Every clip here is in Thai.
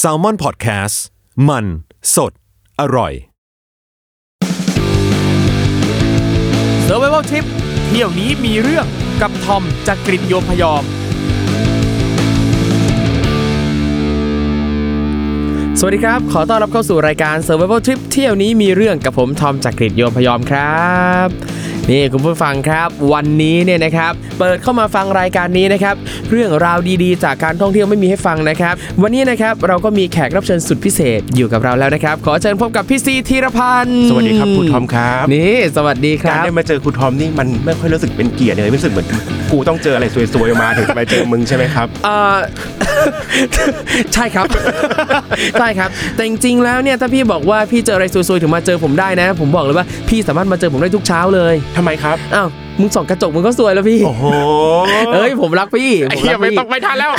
s a l ม o n PODCAST มัน สด อร่อย s u r v i v a l Trip เที่ยวนี้มีเรื่องกับทอมจากกริฑโยมพยอม สวัสดีครับ ขอต้อนรับเข้าสู่รายการ Survival Trip เที่ยวนี้มีเรื่องกับผมทอมจากกริฑโยมพยอมครับ นี่คุณผู้ฟังครับวันนี้เนี่ยนะครับเปิดเข้ามาฟังรายการนี้นะครับเรื่องราวดีๆ จากการท่องเที่ยวไม่มีให้ฟังนะครับ วันนี้นะครับเราก็มีแขกรับเชิญสุดพิเศษอยู่กับเราแล้วนะครับ ขอเชิญพบกับพี่ซีธีรพันธ์สวัสดีครับครูทอมครับนี่สวัสดีคการรับ ได้มาเจอครูทอมนี่มันไม่ค่อยรู้สึกเป็นเกียรติเลยรู้สึกเหมือนกูต้องเจออะไรซวยๆมาถึงจะไปเจอมึงใช่ไหมครับ เอ่อ ใช่ครับ ใช่ครับ แต่จริงๆแล้วเนี่ยถ้าพี่บอกว่าพี่เจออะไรซวยๆถึงมาเจอผมได้นะ ผมบอกเลยว่าพี่สามารถมาเจอผมได้ทุกเช้าเลยทำไมครับอ้าวมึงส่องกระจกมึงก็สวยแล้วพี่โอ้โหเอ้ยผมรักพี่ไอ้ผมเหี้รัยกไม่พี่ต้องไปทันแล้ว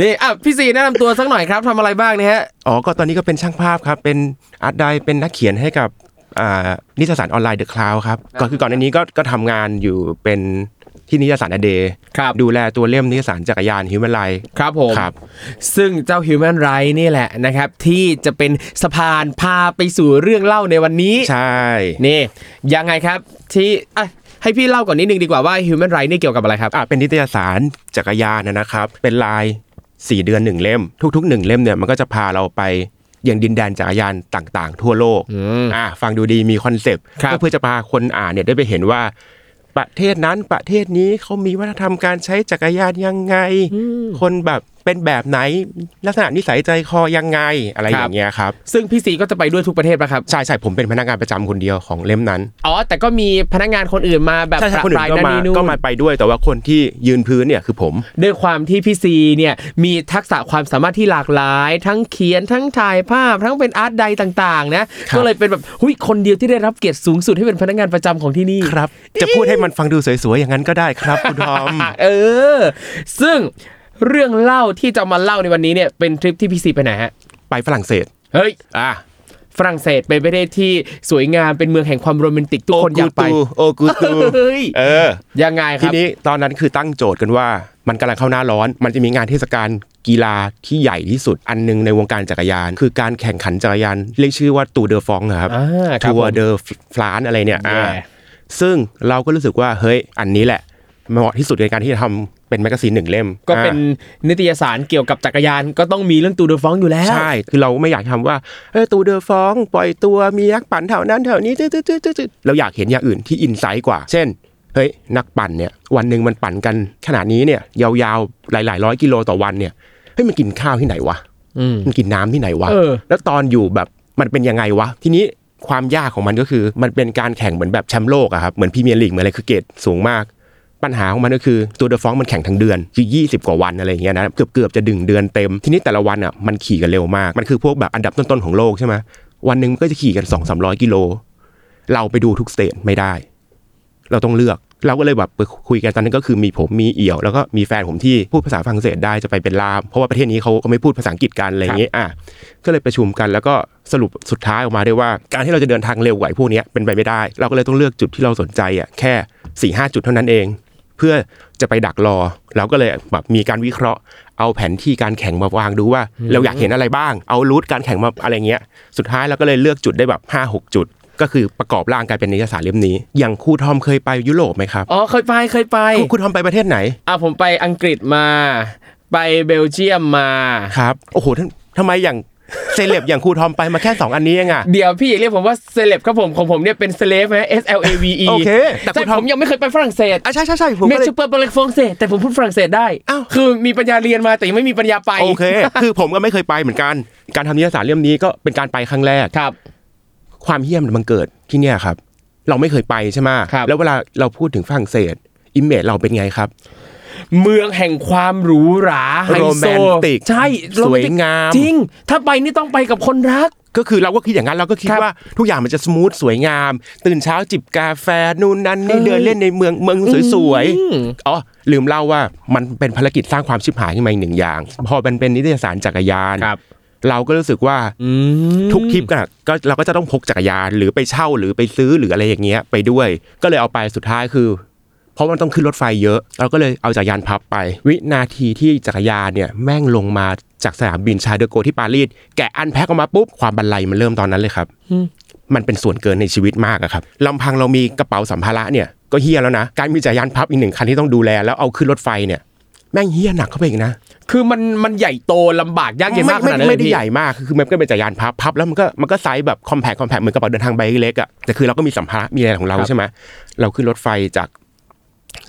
นี่อะพี่ซีแนะนำตัวสักหน่อยครับทำอะไรบ้างเนี่ยฮะอ๋อก็ตอนนี้ก็เป็นช่างภาพครับ เป็นอาร์ตไดเป็นนักเขียนให้กับอ่านิตยสารออนไลน์เดอะคลาวครับก็คือก่อนในนี้ก็ก็ทำงานอยู่เป็น ที่นิตยสารอเดย์ครับดูแลตัวเล่มนิตยสารจักรยาน Human Ride ครับผมครับซึ่งเจ้า Human Ride นี่แหละนะครับ ที่จะเป็นสะพานพาไปสู่เรื่องเล่าในวันนี้ใช่นี่ยังไงครับที่อะให้พี่เล่าก่อนนิดนึงดีกว่าว่า Human Ride นี่เกี่ยวกับอะไรครับอะเป็นนิตยสารจักรยานนะนะครับ เป็นรายสี่เดือนหนึ่งเล่ม ทุกๆหนึ่งเล่มเนี่ยมันก็จะพาเราไปยังดินแดนจักรยานต่างๆ ทั่วโลกมอะฟังดูดีมีคอนเซปต์ครับก็เพื่อจะพาคนอ่านเนี่ยได้ไปเห็นว่า ประเทศนั้นประเทศนี้เขามีวัฒนธรรมการใช้จักรยานยังไง คนแบบ เป็นแบบไหนลักษณะนิสัยใจคอยังไงอะไรอย่างเงี้ยครับซึ่งพี่สีก็จะไปด้วยทุกประเทศป่ะครับใช่ใช่ผมเป็นพนักงานประจำคนเดียวของเล่มนั้นอ๋อแต่ก็มีพนักงานคนอื่นมาแบบใช่ใช่คนอื่ปรายนก็นั่นมานี่นู่นก็มาไปด้วยแต่ว่าคนที่ยืนพื้นเนี่ยคือผม ด้วยความที่พี่ซีเนี่ยมีทักษะความสามารถที่หลากหลาย ทั้งเขียนทั้งถ่ายภาพทั้งเป็นอาร์ตใดต่างๆนะครับก็เลยเป็นแบบหุยคนเดียวที่ได้รับเกียรติสูงสุดให้เป็นพนักงานประจำของที่นี่ครับ จะพูดให้มันฟังดูสวยๆอย่างนั้นก็ได้ครับคุณทอมเออ ซึ่ง เรื่องเล่าที่จะมาเล่าในวันนี้เนี่ยเป็นทริปที่พี่ซีไปไหนฮะไปฝรั่งเศส เฮ้ย อะฝรั่งเศสเป็นประเทศที่สวยงามเป็นเมืองแห่งความโรแมนติกทุกคนอยากไป โอกูตูเฮ้ยเออ ยังไงคทีรับ นี้ตอนนั้นคือตั้งโจทย์กันว่ามันกำลังเข้าหน้าร้อน มันจะมีงานเทศกาลกีฬาที่ใหญ่ที่สุด อันหนึ่งในวงการจักรยาน คือการแข่งขันจักรยาน เรียกชื่อว่าตูร์เดอฟรองซ์ครับอ่าครับทัวร์เดอฟรานซ์อะไรเนี่ยอ่าแย่ซึ่งเราก็รู้สึกว่าเฮ้ยอันนี้แหละ เหมาะที่สุดในการที่จะทำเป็น magazine หนึ่งเล่ม ก็เป็นอ่านิตยสารเกี่ยวกับจักรยานก็ต้องมีเรื่องตูร์เดอฟรองซ์อยู่แล้ว ใช่ คือเราไม่อยากทำว่าเออตูร์เดอฟรองซ์ ปล่อยตัวมีนักปั่นแถวนั้นแถวนี้จืดจืดจืดจืดเราอยากเห็นอย่างอื่นที่ insight กว่า เช่นเฮ้ยนักปั่นเนี่ยวันหนึ่งมันปั่นกันขนาดนี้เนี่ยยาวๆหลายๆร้อยกิโลต่อวันเนี่ยเฮ้ยมันกินข้าวที่ไหนวะอืมมันกินน้ำที่ไหนวะเออแล้วตอนอยู่แบบมันเป็นยังไงวะทีนี้ความยากของมันก็คือมันเป็นการแข่งเหมือนแบบแชมป์โลกอะครับเหมือนพรีเมียร์ลีกเหมือนอะไรคือเกรดสูงมาก ปัญหาของมันก็คือตูร์เดอฟรองซ์มันแข่งทั้งเดือนคือ 20 กว่าวันอะไรอย่างเงี้ยนะเกือบเกือบๆจะถึงเดือนเต็มทีนี้แต่ละวันอะมันขี่กันเร็วมาก มันคือพวกแบบอันดับต้นๆของโลกใช่ไหมวันหนึ่งมันก็จะขี่กัน2 3 0 0กิโลเราไปดูทุก stage ไม่ได้ เราต้องเลือกเราก็เลยแบบไปคุยกันตอนนั้นก็คือมีผมมีเอี่ยว แล้วก็มีแฟนผมที่พูดภาษาฝรั่งเศสได้จะไปเป็นล่าม เพราะว่าประเทศนี้เขาก็ไม่พูดภาษาอังกฤษกันอะไรอย่างเงี้ยอะก็เลยประชุมกันแล้วก็สรุปสุดท้ายออกมาได้ว่า การที่เราจะเดินทางเร็วกว่าไอ้พวกเนี้ยเป็นไปไม่ได้ เราก็เลยต้องเลือกจุดที่เราสนใจอะแค่4ี่ห้าจุดเท่านั้นเอง เพื่อจะไปดักรอ เราก็เลยแบบมีการวิเคราะห์ เอาแผนที่การแข่งมาวางดูว่า เราอยากเห็นอะไรบ้าง เอารูทการแข่งมาอะไรเงี้ย สุดท้ายเราก็เลยเลือกจุดได้แบบ5้าหจุด ก็คือประกอบร่างกลายเป็นนิตยสารเล่มนี้ อย่างครูทอมเคยไปยุโรปไหมครับอ๋อเคยไปเคยไปครูครูทอมไปประเทศไหนอะผมไปอังกฤษมา ไปเบลเยียมมาครับโอ้โหท่านทำไมอย่าง เซเลบอย่างครูทอมไปมาแค่ 2 อันนี้เองอะเดี๋ยวพี่อย่าเรียกผมว่าเซเลบครับผมของผมเนี่ยเป็นเซเลบนะ S L A V E โอเคแต่แต่คุณทอมผมยังไม่เคยไปฝรั่งเศสอะใช่ใช่ใช่ผมเมก็เลยชูเปอร์บอลฟองเศสแต่ผมพูดฝรั่งเศสได้อ้าวคือมีปัญญาเรียนมาแต่ยังไม่มีปัญญาไปโอเค คือผมก็ไม่เคยไปเหมือนกัน การทำนิตยสารเล่มนี้ก็เป็นการไปครั้งแรกครับ ความเหี้ยมันเกิดที่เนี่ยครับ เราไม่เคยไปใช่ไหมครับแล้วเวลาเราพูดถึงฝรั่งเศส image เราเป็นไงครับ เมืองแห่งความหรูหราไฮโซโรโซแมนติกใช่สวยโรแมนติกงาม จริง ถ้าไปนี่ต้องไปกับคนรัก ก็คือเราก็คิดอย่างนั้นเราก็คิดครับว่าทุกอย่างมันจะ smooth สวยงาม ตื่นเช้าจิบกาแฟนู่นนั่นนี่เออเดินเล่นในเมืองเมืองสวยอืมๆอ๋อลืมเล่าว่ามันเป็นภารกิจสร้างความชิบหายขึ้นมาอีกหนึ่งอย่าง พอมันเป็นนิตยสารจักรยาน ครับ เราก็รู้สึกว่าอืมทุกทริปอะก็เราก็จะต้องพกจักรยานหรือไปเช่าหรือไปซื้อหรืออะไรอย่างเงี้ยไปด้วย ก็เลยเอาไปสุดท้ายคือ เพราะมันต้องขึ้นรถไฟเยอะ เราก็เลยเอาจักรยานพับไป วินาทีที่จักรยานเนี่ยแม่งลงมาจากสนามบินชาร์ลเดอโกที่ปารีสแกะอันแพ็คออกมาปุ๊บความบันไลมันเริ่มตอนนั้นเลยครับมันเป็นส่วนเกินในชีวิตมากอะครับลำพังเรามีกระเป๋าสัมภาระเนี่ยก็เฮี้ยแล้วนะการมีจักรยานพับอีกหนึ่งคันที่ต้องดูแลแล้วเอาขึ้นรถไฟเนี่ยแม่งเฮี้ยหนักเข้าไปอีกนะ คือมันมันใหญ่โตลำบากยากเย็นมากขไม่นาดนั้นไม่เลยได้พี่ใหญ่มากคือคือมันก็เป็นจักรยานพับพับแล้วมันก็มันก็ไซส์แบบคอมแพคคอมแพคเหมือนกระเป๋าเดินทางใบเล็กอะแต่คือเราก็มีสัมภาระมีอะไรของเราใช่ไหมเราขึ้นรถไฟจาก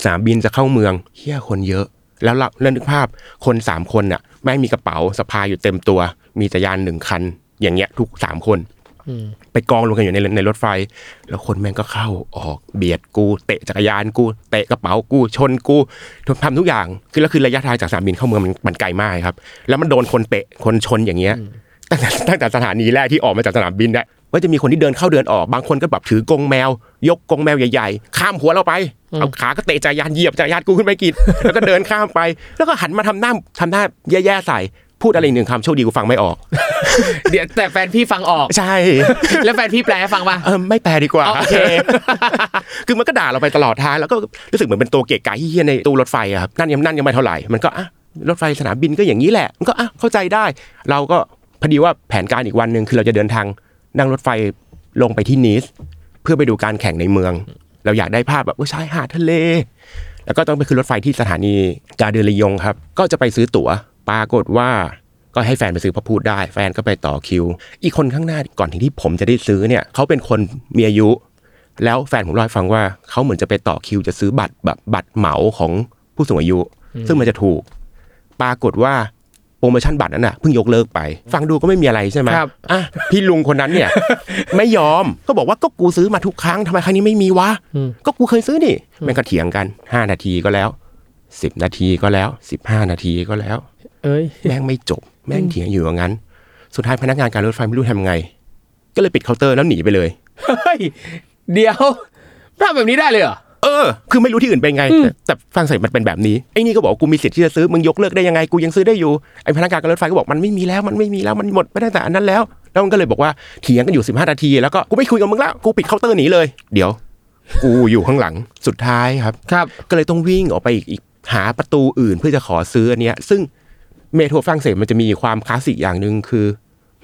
สนามบินจะเข้าเมืองเฮี้ยคนเยอะ แล้วเราเล่นนึกภาพคนสามคนน่ะแม่งมีกระเป๋าสะพายอยู่เต็มตัว มีจักรยานหนึ่งคัน อย่างเงี้ยทุกสามคนไปกองรวมกันอยู่ในในรถไฟ แล้วคนแม่งก็เข้าออกเบียดกูเตะจักรยานกูเตะกระเป๋ากูชนกูทำทุกอย่างคือแล้วคือระยะทางจากสนามบินเข้าเมืองมันมันไกลมากครับ แล้วมันโดนคนเตะคนชนอย่างเงี้ยตั้งแต่ตั้งแต่สถานีแรกที่ออกมาจากสนามบินเนี่ยก็จะมีคนที่เดินเข้าเดินออกบางคนก็แบบถือกรงแมว ยกกรงแมวใหญ่ๆ ข้ามหัวเราไปเอาขาก็เตะจักรยานเหยียบจักรยานกูขึ้นไปกินแล้วก็เดินข้ามไป แล้วก็หันมาทำหน้าทำหน้าแย่ๆใส่พูดอะไรหนึ่งคำโชคดีกูฟังไม่ออก เดี๋ยวแต่แฟนพี่ฟังออกใช่ แล้วแฟนพี่แปลให้ฟังป่ะเออไม่แปลดีกว่าอ๋อโอเคคือมันก็ด่าเราไปตลอดทางแล้วก็รู้สึกเหมือนเป็นตัวเกะกะเฮี้ยๆในตู้รถไฟอะครับนั่นยังนั่นยังไม่เท่าไหร่มันก็อะรถไฟสนามบินก็อย่างนี้แหละมันก็อะเข้าใจได้ เราก็พอดีว่าแผนการอีกวันหนึ่งคือเราจะเดินทางนั่งรถไฟลงไปที่นีส เพื่อไปดูการแข่งในเมือง เราอยากได้ภาพแบบว่าชายหาดทะเล แล้วก็ต้องไปขึ้นรถไฟที่สถานีกาเดลยงครับ ก็จะไปซื้อตั๋ว ปรากฏว่าก็ให้แฟนไปซื้อพราพูดได้ แฟนก็ไปต่อคิว อีกคนข้างหน้าก่อนที่ผมจะได้ซื้อเนี่ยเขาเป็นคนมีอายุ แล้วแฟนผมเล่าให้ฟังว่าเขาเหมือนจะไปต่อคิว จะซื้อบัตรแบบบัตรเหมาของผู้สูงอายุ ซึ่งมันจะถูก ปรากฏว่า รโมชั่นบัตรนั้นน่ะเพิ่งยกเลิกไป ฟังดูก็ไม่มีอะไรใช่ไหมครับอะพี่ลุงคนนั้นเนี่ย ไม่ยอมก็บอกว่าก็กูซื้อมาทุกครั้งทำไมครั้งนี้ไม่มีวะก็กูเคยซื้อนี่แม่งก็เถียงกันห้านาทีก็แล้วสิบนาทีก็แล้วสิบห้านาทีก็แล้ว เอ้ยแม่งไม่จบ แม่งเถียงอยู่อย่างนั้น สุดท้ายพนักงานการรถไฟไม่รู้ทำไง ก็เลยปิดเคาน์เตอร์แล้วหนีไปเลยเฮ้ยเดี๋ยวทำแบบนี้ได้เลยเหรอ เออ คือไม่รู้ที่อื่นเป็นไงแต่แต่ฝรั่งเศสมันเป็นแบบนี้ไอ้นี่ก็บอกว่ากูมีสิทธิ์ที่จะซื้อมึงยกเลิกได้ยังไงกูยังซื้อได้อยู่ไอ้พนักงานการรถไฟก็บอกมันไม่มีแล้วมันไม่มีแล้วมันหมดไปตั้งแต่อันนั้นแล้ว แล้วมันก็เลยบอกว่าเถียงกันอยู่15นาทีแล้วก็กูไม่คุยกับมึงแล้วกูปิดเคาน์เตอร์หนีเลย เดี๋ยว กูอยู่ข้างหลังสุดท้ายครับครับก็เลยต้องวิ่งออกไปอีกอีกหาประตูอื่นเพื่อจะขอซื้ออันเนี้ย ซึ่ง metro ฝรั่งเศสมันจะมีความคลาสสิกอย่างหนึ่งคือ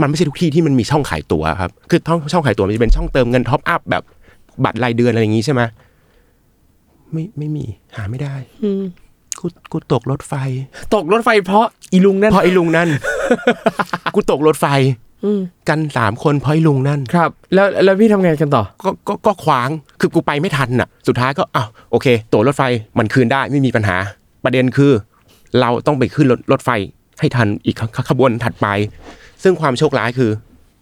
มันไม่ใช่ทุกที่ที่มันมีช่องขายตั๋วครับคือช่องช่องขายตั๋วมันจะเป็นช่องเติมเงิน top up แบบบัตรรายเดือนอะไรอย่างงี้ใช่ไหม ไม่ไม่มีหาไม่ได้กูกูตกรถไฟ ตกรถไฟเพราะอีลุงนั่นเพราะไอ้ลุงนั่นกูตกรถไฟกันสามคนเพราะไอ้ลุงนั่นครับ แล้วแล้วพี่ทำไงกันต่อ ก็ก็ก็ขวางคือกูไปไม่ทันน่ะ สุดท้ายก็อ้าวโอเค ตั๋วรถไฟมันคืนได้ไม่มีปัญหา ประเด็นคือ เราต้องไปขึ้นรถรถไฟให้ทันอีกขขบวนถัดไป ซึ่งความโชคร้ายคือ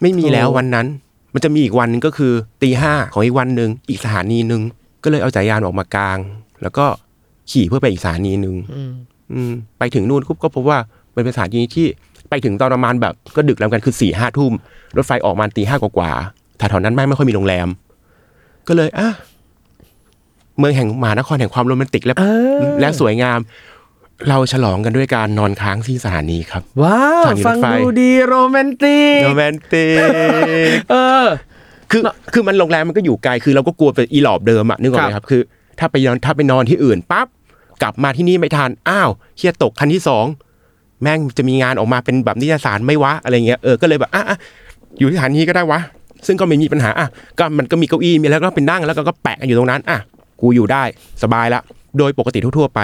ไม่มีแล้วโอ้วันนั้น มันจะมีอีกวันหนึงก็คือตีห้าของอีกวันหนึ่งอีกสถานีหนึ่ง ก็เลยเอาจักรยานออกมากลาง แล้วก็ขี่เพื่อไปอีกสถานีหนึ่งอืมไปถึงนู่นก็ก็พบว่ามันเป็นสถานีที่ไปถึงตอนประมาณแบบก็ดึกแล้วกันคือสี่ห้าทุ่ม รถไฟออกมาตีห้ากว่าๆแถวๆนั้นแม่งไม่ค่อยมีโรงแรม ก็เลยอะเมืองแห่งมหานครแห่งความโรแมนติกและเออและสวยงาม เราฉลองกันด้วยการนอนค้างที่สถานีครับ ว้าวสถานีรถไฟฟังดูดีโรแมนติกโรแมนติกเออ คือคือมันโรงแรมมันก็อยู่ไกลคือเราก็กลัวไปอีหลอบเดิมอะนึกออกไหมครับคือ ถ้าไปนอนถ้าไปนอนที่อื่นปั๊บกลับมาที่นี่ไม่ทันอ้าวเฮียตกคันที่สองแม่งจะมีงานออกมาเป็นแบบนิตยสารไหม่วะอะไรเงี้ยเออก็เลยแบบอะอะอยู่ที่สถานีก็ได้วะซึ่งก็ไม่มีปัญหาอะก็มันก็มีเก้าอี้มีแล้วก็เป็นนั่งแล้วก็ก็แปะกันอยู่ตรงนั้นอะกูอยู่ได้สบายละโดยปกติทั่วๆไป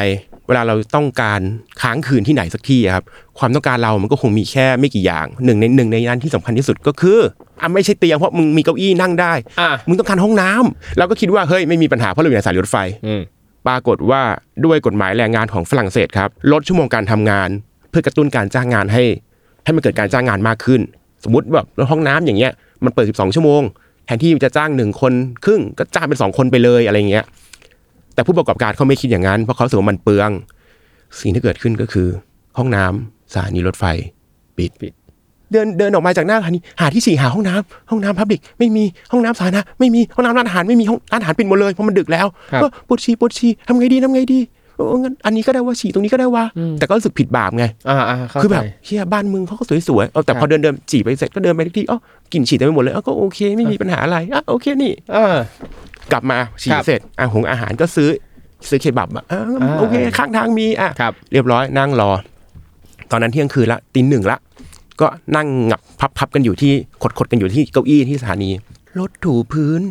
เวลาเราต้องการค้างคืนที่ไหนสักที่อะครับความต้องการเรามันก็คงมีแค่ไม่กี่อย่างหนึ่งในหนึ่งในนั้นที่สำคัญที่สุดก็คืออะไม่ใช่เตียงเพราะมึงมีเก้าอี้นั่งได้อะมึงต้องการห้องน้ำเราก็คิดว่าเฮ้ยไม่มีปัญหาเพราะเราอยู่ในสายรถไฟอืมปรากฏว่าด้วยกฎหมายแรงงานของฝรั่งเศสครับลดชั่วโมงการทำงาน เพื่อกระตุ้นการจ้างงานให้ ให้มันเกิดการจ้างงานมากขึ้น สมมติแบบห้องน้ำอย่างเงี้ยมันเปิด 12 ชั่วโมงแทนที่จะจ้างหนึ่งคนครึ่งก็จ้างเป็นสองคนไปเลยอะไรเงี้ย แต่ผู้ประกอบการเขาไม่คิดอย่างนั้น เพราะเขารู้สึกว่ามันเปลือง สิ่งที่เกิดขึ้นก็คือ ห้องน้ำสถานีรถไฟปิดปิด เดินเดินออกมาจากหน้าสถานีหาที่สี่หาห้องน้ำห้องน้ำพับลิกไม่มีห้องน้ำสาธารณะไม่มีห้องน้ำร้านอาหารไม่มีห้องร้านอาหารปิดหมดเลยเพราะมันดึกแล้วครับก็ปวดฉี่ปวดฉี่ทำไงดีทำไงดี โอ้งั้นอันนี้ก็ได้ว่าฉี่ตรงนี้ก็ได้ว่า แต่ก็รู้สึกผิดบาปไงอ่าอ่าเข้าคือแบบใจเฮียบ้านมึงเขาก็สวยๆเออแต่ครับพอเดินเดินจีบไปเสร็จก็เดินไปที่อ๋อกลิ่นฉี่เต็มไปหมดเลยอ๋อก็โอเคไม่มีปัญหาอะไรอะโอเคนี่อ่ากลับมาฉี่ครับเสร็จอะหงอาหารก็ซื้อซื้อเคบับอะอะอ่าโอเคข้างทางมีอะครับเรียบร้อยนั่งรอ ตอนนั้นเที่ยงคืนละตีหนึ่งละก็นั่งงับพับๆกันอยู่ที่ขดๆกันอยู่ที่เก้าอี้ที่สถานีรถถูพื้น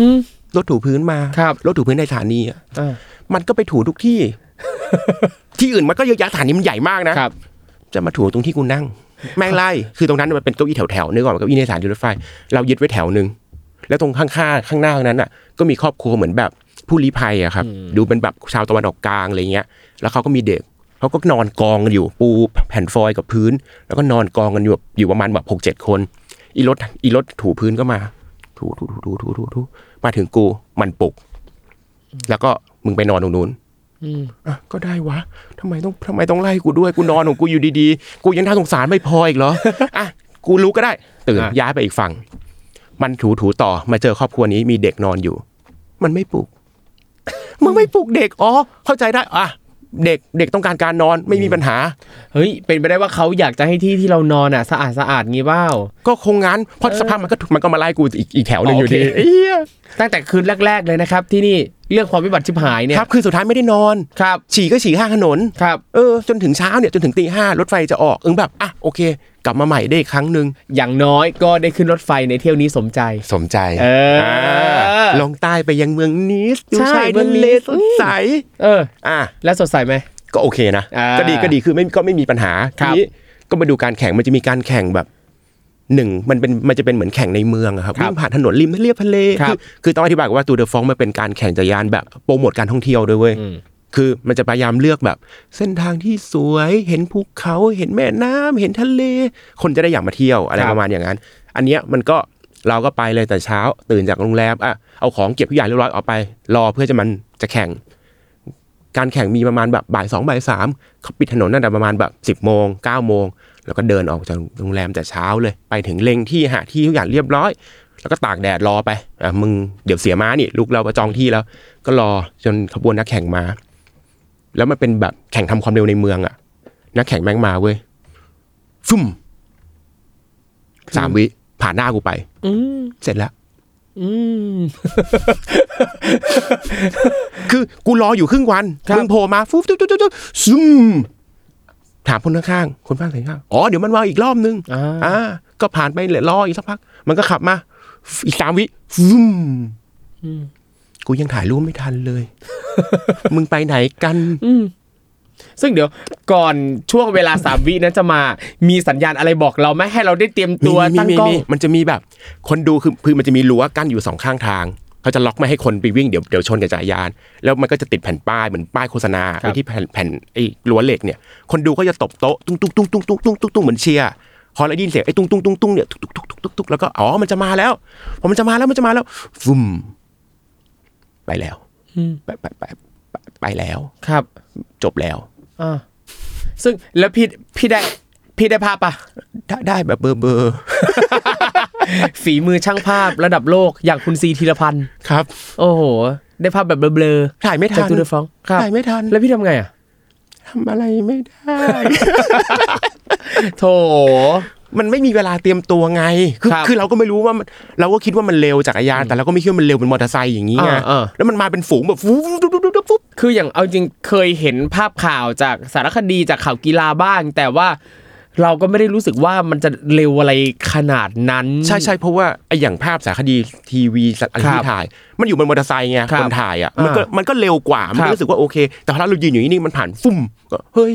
อืม รถถูพื้นมาครับรถถูพื้นในสถานีอะอ่ามันก็ไปถูทุกที่ ที่อื่นมันก็เยอะแยะสถานีมันใหญ่มากนะครับ จะมาถูตรงที่กูนั่ง แม่งไล่คือตรงนั้นมันเป็นเก้าอี้แถวๆนึกออกไหมเก้าอี้ในสถานีรถไฟ เรายึดไว้แถวหนึ่งแล้วตรงข้างๆข้างหน้าตรงนั้นอะ ก็มีครอบครัวเหมือนแบบผู้ลี้ภัยอะครับ ดูเป็นแบบชาวตะวันออกกลางอะไรเงี้ย แล้วเขาก็มีเด็กเขาก็นอนกองกันอยู่ ปูแผ่นฟอยล์กับพื้น แล้วก็นอนกองกันอยู่แบบอยู่ประมาณแบบหกเจ็ดคน อีรถอีรถถูพื้นก็มา ถูถูถูถูถูถูถู มาถึงกูมันปลุก แล้วก็มึงไปนอนตรงนู้นอืมอะก็ได้วะทำไมต้องทำไมต้องไล่กูด้วยกูนอนของกูอยู่ดีๆ กูยังน่าสงสารไม่พออีกเหรออะกูรู้ก็ได้ ตื่นอะย้ายไปอีกฝั่ง มันถูถูต่อมาเจอครอบครัวนี้มีเด็กนอนอยู่ มันไม่ปลุกมึงไม่ปลุกเด็กอ๋อเข้าใจได้อะ เด็กเด็กต้องการการนอนไม่มีปัญหา เฮ้ย เป็นไปได้ว่าเขาอยากจะให้ที่ที่เรานอนอะ สะอาดสะอาดงี้เปล่าก็คงงั้นเพราะสภาพมันก็มันก็มาไล่กูอีกอีกแถวหนึ่งอยู่ดีโอเคเอี้ยตั้งแต่คืนแรก ๆเลยนะครับ ที่นี่ เรื่องความวิบัติชิบหายเนี่ยครับคือสุดท้ายไม่ได้นอนครับฉี่ก็ฉี่ข้างถนนครับเออจนถึงเช้าเนี่ยจนถึงตีห้ารถไฟจะออกเออแบบอะโอเค กลับมาใหม่ได้อีกครั้งหนึ่งอย่างน้อยก็ได้ขึ้นรถไฟในเที่ยวนี้สมใจสมใจเอออ่าลงใต้ไปยังเมืองนิสดูใช่ชายเมืทะองเลนิสสดใสเอออะแล้วสดใสไหมก็โอเคนะอ่าก็ดีก็ดีคือไม่ก็ไม่มีปัญหาครัทีบนี้ก็มาดูการแข่งมันจะมีการแข่งแบบ หนึ่งมันเป็นมันจะเป็นเหมือนแข่งในเมืองอะครับครับวิ่งผ่านถนนริมเรียบทะเลครับอคือต้องอธิบายก่อนว่าตูเดอฟองมันเป็นการแข่งจักรยานแบบโปรโมทการท่องเที่ยวด้วยเว้ยอืมคือมันจะพยายามเลือกแบบ เส้นทางที่สวยเห็นภูเขาเห็นแม่น้ำเห็นทะเล คนจะได้อยากมาเที่ยวอะไรครับประมาณอย่างนั้น อันเนี้ยมันก็เราก็ไปเลยแต่เช้าตื่นจากโรงแรมอะเอาของเก็บทุกอย่างเรียบร้อยออกไป รอเพื่อจะมันจะแข่ง การแข่งมีประมาณแบบบ่ายสองบ่ายสามเขาปิดถนนตั้งแต่ประมาณแบบสิบโมงเก้าโมง แล้วก็เดินออกจากโรงแรมแต่เช้าเลย ไปถึงเล็งที่หาที่ทุกอย่างเรียบร้อย แล้วก็ตากแดดรอไปอะมึงเดี๋ยวเสียม้านี่ลูกเราประจองที่แล้ว ก็รอจนขบวนนักแข่งมา แล้วมันเป็นแบบแข่งทำความเร็วในเมืองอะนักแข่งแม่งมาเว้ยฟึ่มสามวิผ่านหน้ากูไป อืมเสร็จแล้วอืมคือกูรออยู่ครึ่งวันครับมึงโผล่มาฟุ๊บจุ๊บจุ๊บจุ๊บซึม ถามคนข้างๆคนข้างข้างๆอ๋อเดี๋ยวมันมาอีกรอบนึงอ่าอ่าก็ผ่านไปเลยรออีกสักพัก มันก็ขับมา อีกสามวิฟึ่มกูยังถ่ายรูปไม่ทันเลย มึงไปไหนกันซึ่งเดี๋ยวก่อนช่วงเวลาสามวินั้นจะมา มีสัญญาณอะไรบอกเราไหมให้เราได้เตรียมตัวมีตั้งมีกล้องมีมันจะมีแบบ คนดูคือคือมันจะมีรั้วกั้นอยู่สองข้างทาง เขาจะล็อกไม่ให้คนไปวิ่งเดี๋ยวเดี๋ยวชนกับจักรยาน แล้วมันก็จะติดแผ่นป้ายเหมือนป้ายโฆษณาครับไว้ที่แผ่นแผ่นไอ้รั้วเหล็กเนี่ยคนดูก็จะตบโต๊ะตุ้งตุ้งตุ้งตุ้งตุ้งตุ้งตุ้งตุ้งเหมือนเชียร์พอเราได้ยินเสียงไอ้ตุ้งตุ้งตุ้งตุ้งเนี่ยตุ้งตุ้งตุ้งตุ้งตุ้งตุ้งแล้วก็อ๋อมันจะมาแล้วพอมันจะมาแล้วมันจะมาแล้วฟุ่มไปแล้วไปไปไปไปไปแล้วครับ จบแล้วอ่าซึ่งแล้วพี่พี่ได้พี่ได้ภาพปะได้ได้แบบเบอร์เบอร์ ฝีมือช่างภาพระดับโลกอย่างคุณซีธีรพันธ์ครับ โอ้โห ได้ภาพแบบเบลอถ่ายไม่ๆทัจากนตูเดฟองครับถ่ายไม่ทันแล้วพี่ทำไงอะทำอะไรไม่ได้โถมันไม่มีเวลาเตรียมตัวไง คือครับคือเราก็ไม่รู้ว่ามันเราก็คิดว่ามันเร็วจักรยาน แต่เราก็ไม่คิดว่ามันเร็วเป็นมอเตอร์ไซค์อย่างนี้ไงอ่าอ่าแล้วมันมาเป็นฝูงแบบฟู๊บฟุ๊บฟุ๊บฟุ๊บฟุ๊บคืออย่างเอาจริงเคยเห็นภาพข่าวจากสารคดีจากข่าวกีฬาบ้าง แต่ว่า เราก็ไม่ได้รู้สึกว่ามันจะเร็วอะไรขนาดนั้น ใช่ใช่เพราะว่าไออย่างภาพสารคดีทีวีสัตว์อะไรครับที่ถ่าย มันอยู่บนมอเตอร์ไซค์ไงครับคนถ่ายอะมันก็อ่ามัมันก็เร็วกว่ามันครัก็บรู้สึกว่าโอเค แต่พอเรายืนอยู่นี่มันผ่านฟุ่มก็เฮ้ย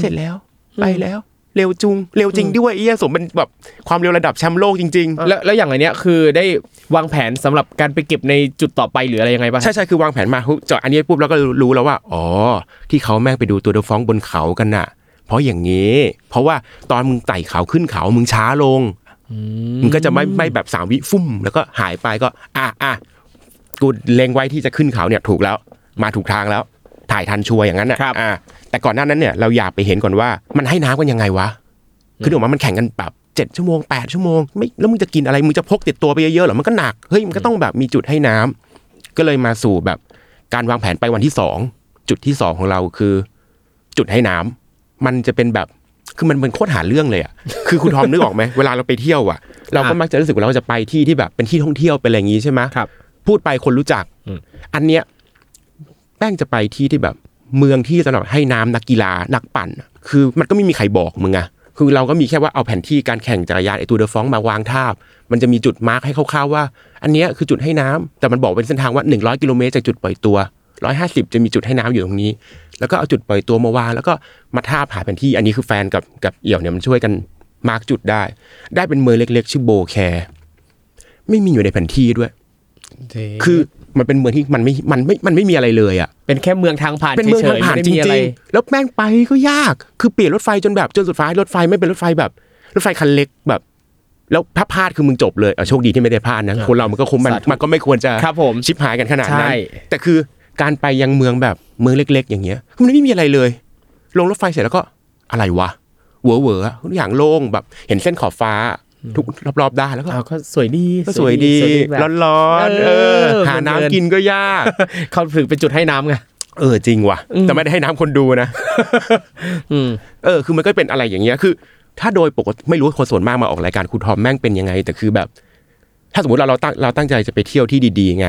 เสร็จแล้วไปแล้วเร็วจุงเร็วจริงด้วยเอี้ยสมเป็นแบบความเร็วระดับแชมป์โลกจริง ๆ แล้วแล้วอย่างไรเนี้ยคือได้วางแผนสำหรับการไปเก็บในจุดต่อไปหรืออะไรยังไงบ้างใช่ใช่คือวางแผนมาปุ๊บเจาะอันนี้ปุ๊บแล้วก็รู้แล้วว่า อ๋อ ที่เขาแม่งไปดูตัวเดอะฟองบนเขากันน่ะ เพราะอย่างนี้ เพราะว่าตอนมึงไต่เขาขึ้นเขามึงช้าลงมึงก็จะไม่ไม่แบบสามวิฟุ่ม แล้วก็หายไปก็ อะอะกูเล็งไว้ที่จะขึ้นเขาเนี่ยถูกแล้ว มาถูกทางแล้ว ถ่ายทันชัวร์อย่างนั้นน่ะครับอะแต่ก่อนหน้านั้นเนี่ยเราอยากไปเห็นก่อนว่ามันให้น้ำกันยังไงวะคือถึงว่ามันแข่งกันแบบเจ็ดชั่วโมงแปดชั่วโมงไม่แล้วมึงจะกินอะไรมึงจะพกติดตัวไปเยอะๆเหรอมันก็หนักเฮ้ยมันก็ต้องแบบมีจุดให้น้ำก็เลยมาสู่แบบการวางแผนไปวันที่สองจุดที่สองของเราคือ จุดให้น้ำ มันจะเป็นแบบคือมันเป็นโคตรหาเรื่องเลยอะคือคุณทอมนึกออกไหมเวลาเราไปเที่ยวอะ เราก็มักจะรู้สึกว่าเราจะไปที่ที่แบบเป็นที่ท่องเที่ยวเป็นอะไรอย่างงี้ใช่ไหมครับพูดไปคนรู้จักอืมอันเนี้ยแป้งจะไปที่ที่แบบเมืองที่สำหรับให้น้ำนักกีฬานักปั่นอะคือมันก็ไม่มีใครบอกมึงอะคือเราก็มีแค่ว่าเอาแผนที่การแข่งจักรยานไอตูเดอฟองมาวางทาบ มันจะมีจุดมาร์คให้คร่าวๆว่า อันเนี้ยคือจุดให้น้ำแต่มันบอกเป็นเส้นทางว่า 100 กิโลเมตรจากจุดปล่อยตัว 150 จะมีจุดให้น้ำอยู่ตรงนี้ แล้วก็เอาจุดปล่อยตัวมาวางแล้วก็มาทาบหาแผนที่ อันนี้คือแฟนกับกับเอี่ยวเนี่ยมันช่วยกันมาร์กจุดได้ ได้เป็นเมืองเล็กๆ ชื่อโบแคร์ไม่มีอยู่ในแผนที่ด้วย คือมันเป็นเมืองที่มันไม่ มันไม่ มันไม่มีอะไรเลยอะ เป็นแค่เมืองทางผ่านเป็นเมืองทางผ่านฉยๆจไม่ได้มีอะไรริงๆ แล้วแม่งไปก็ยาก คือเปลี่ยนรถไฟจนแบบจนสุดท้ายรถไฟไม่เป็นรถไฟแบบ รถไฟคันเล็กแบบ แล้วถ้าพลาดคือมึงจบเลยเออโชคดีที่ไม่ได้พลาดนะ คนเรามันก็คงมันสาธุมันก็ไม่ควรจะครับผมชิบหายกันขนาดนั้นใช่แต่คือการไปยังเมืองแบบ เมืองเล็ก ๆ อย่างเงี้ยมันไม่มีอะไรเลย ลงรถไฟเสร็จแล้วก็อะไรวะเหวอเหวอๆทุกอย่างโล่งแบบ เห็นเส้นขอบฟ้า ทุกรอบๆด้านแล้วก็อ้าวก็สวยดีก็สวยดีแบบร้อนๆเอเอออหาเพลินๆน้ำกินก็ยากเขาถึงเป็นจุดให้น้ำไงเออจริงว่ะแต่ไม่ได้ให้น้ำคนดูนะอืมเออ คือมันก็เป็นอะไรอย่างเงี้ยคือ ถ้าโดยปกติไม่รู้ว่าคนส่วนมากมาออกรายการครูทอมแม่งเป็นยังไง แต่คือแบบ ถ้าสมมติเราเราตั้งเราตั้งใจจะไปเที่ยวที่ดีๆไง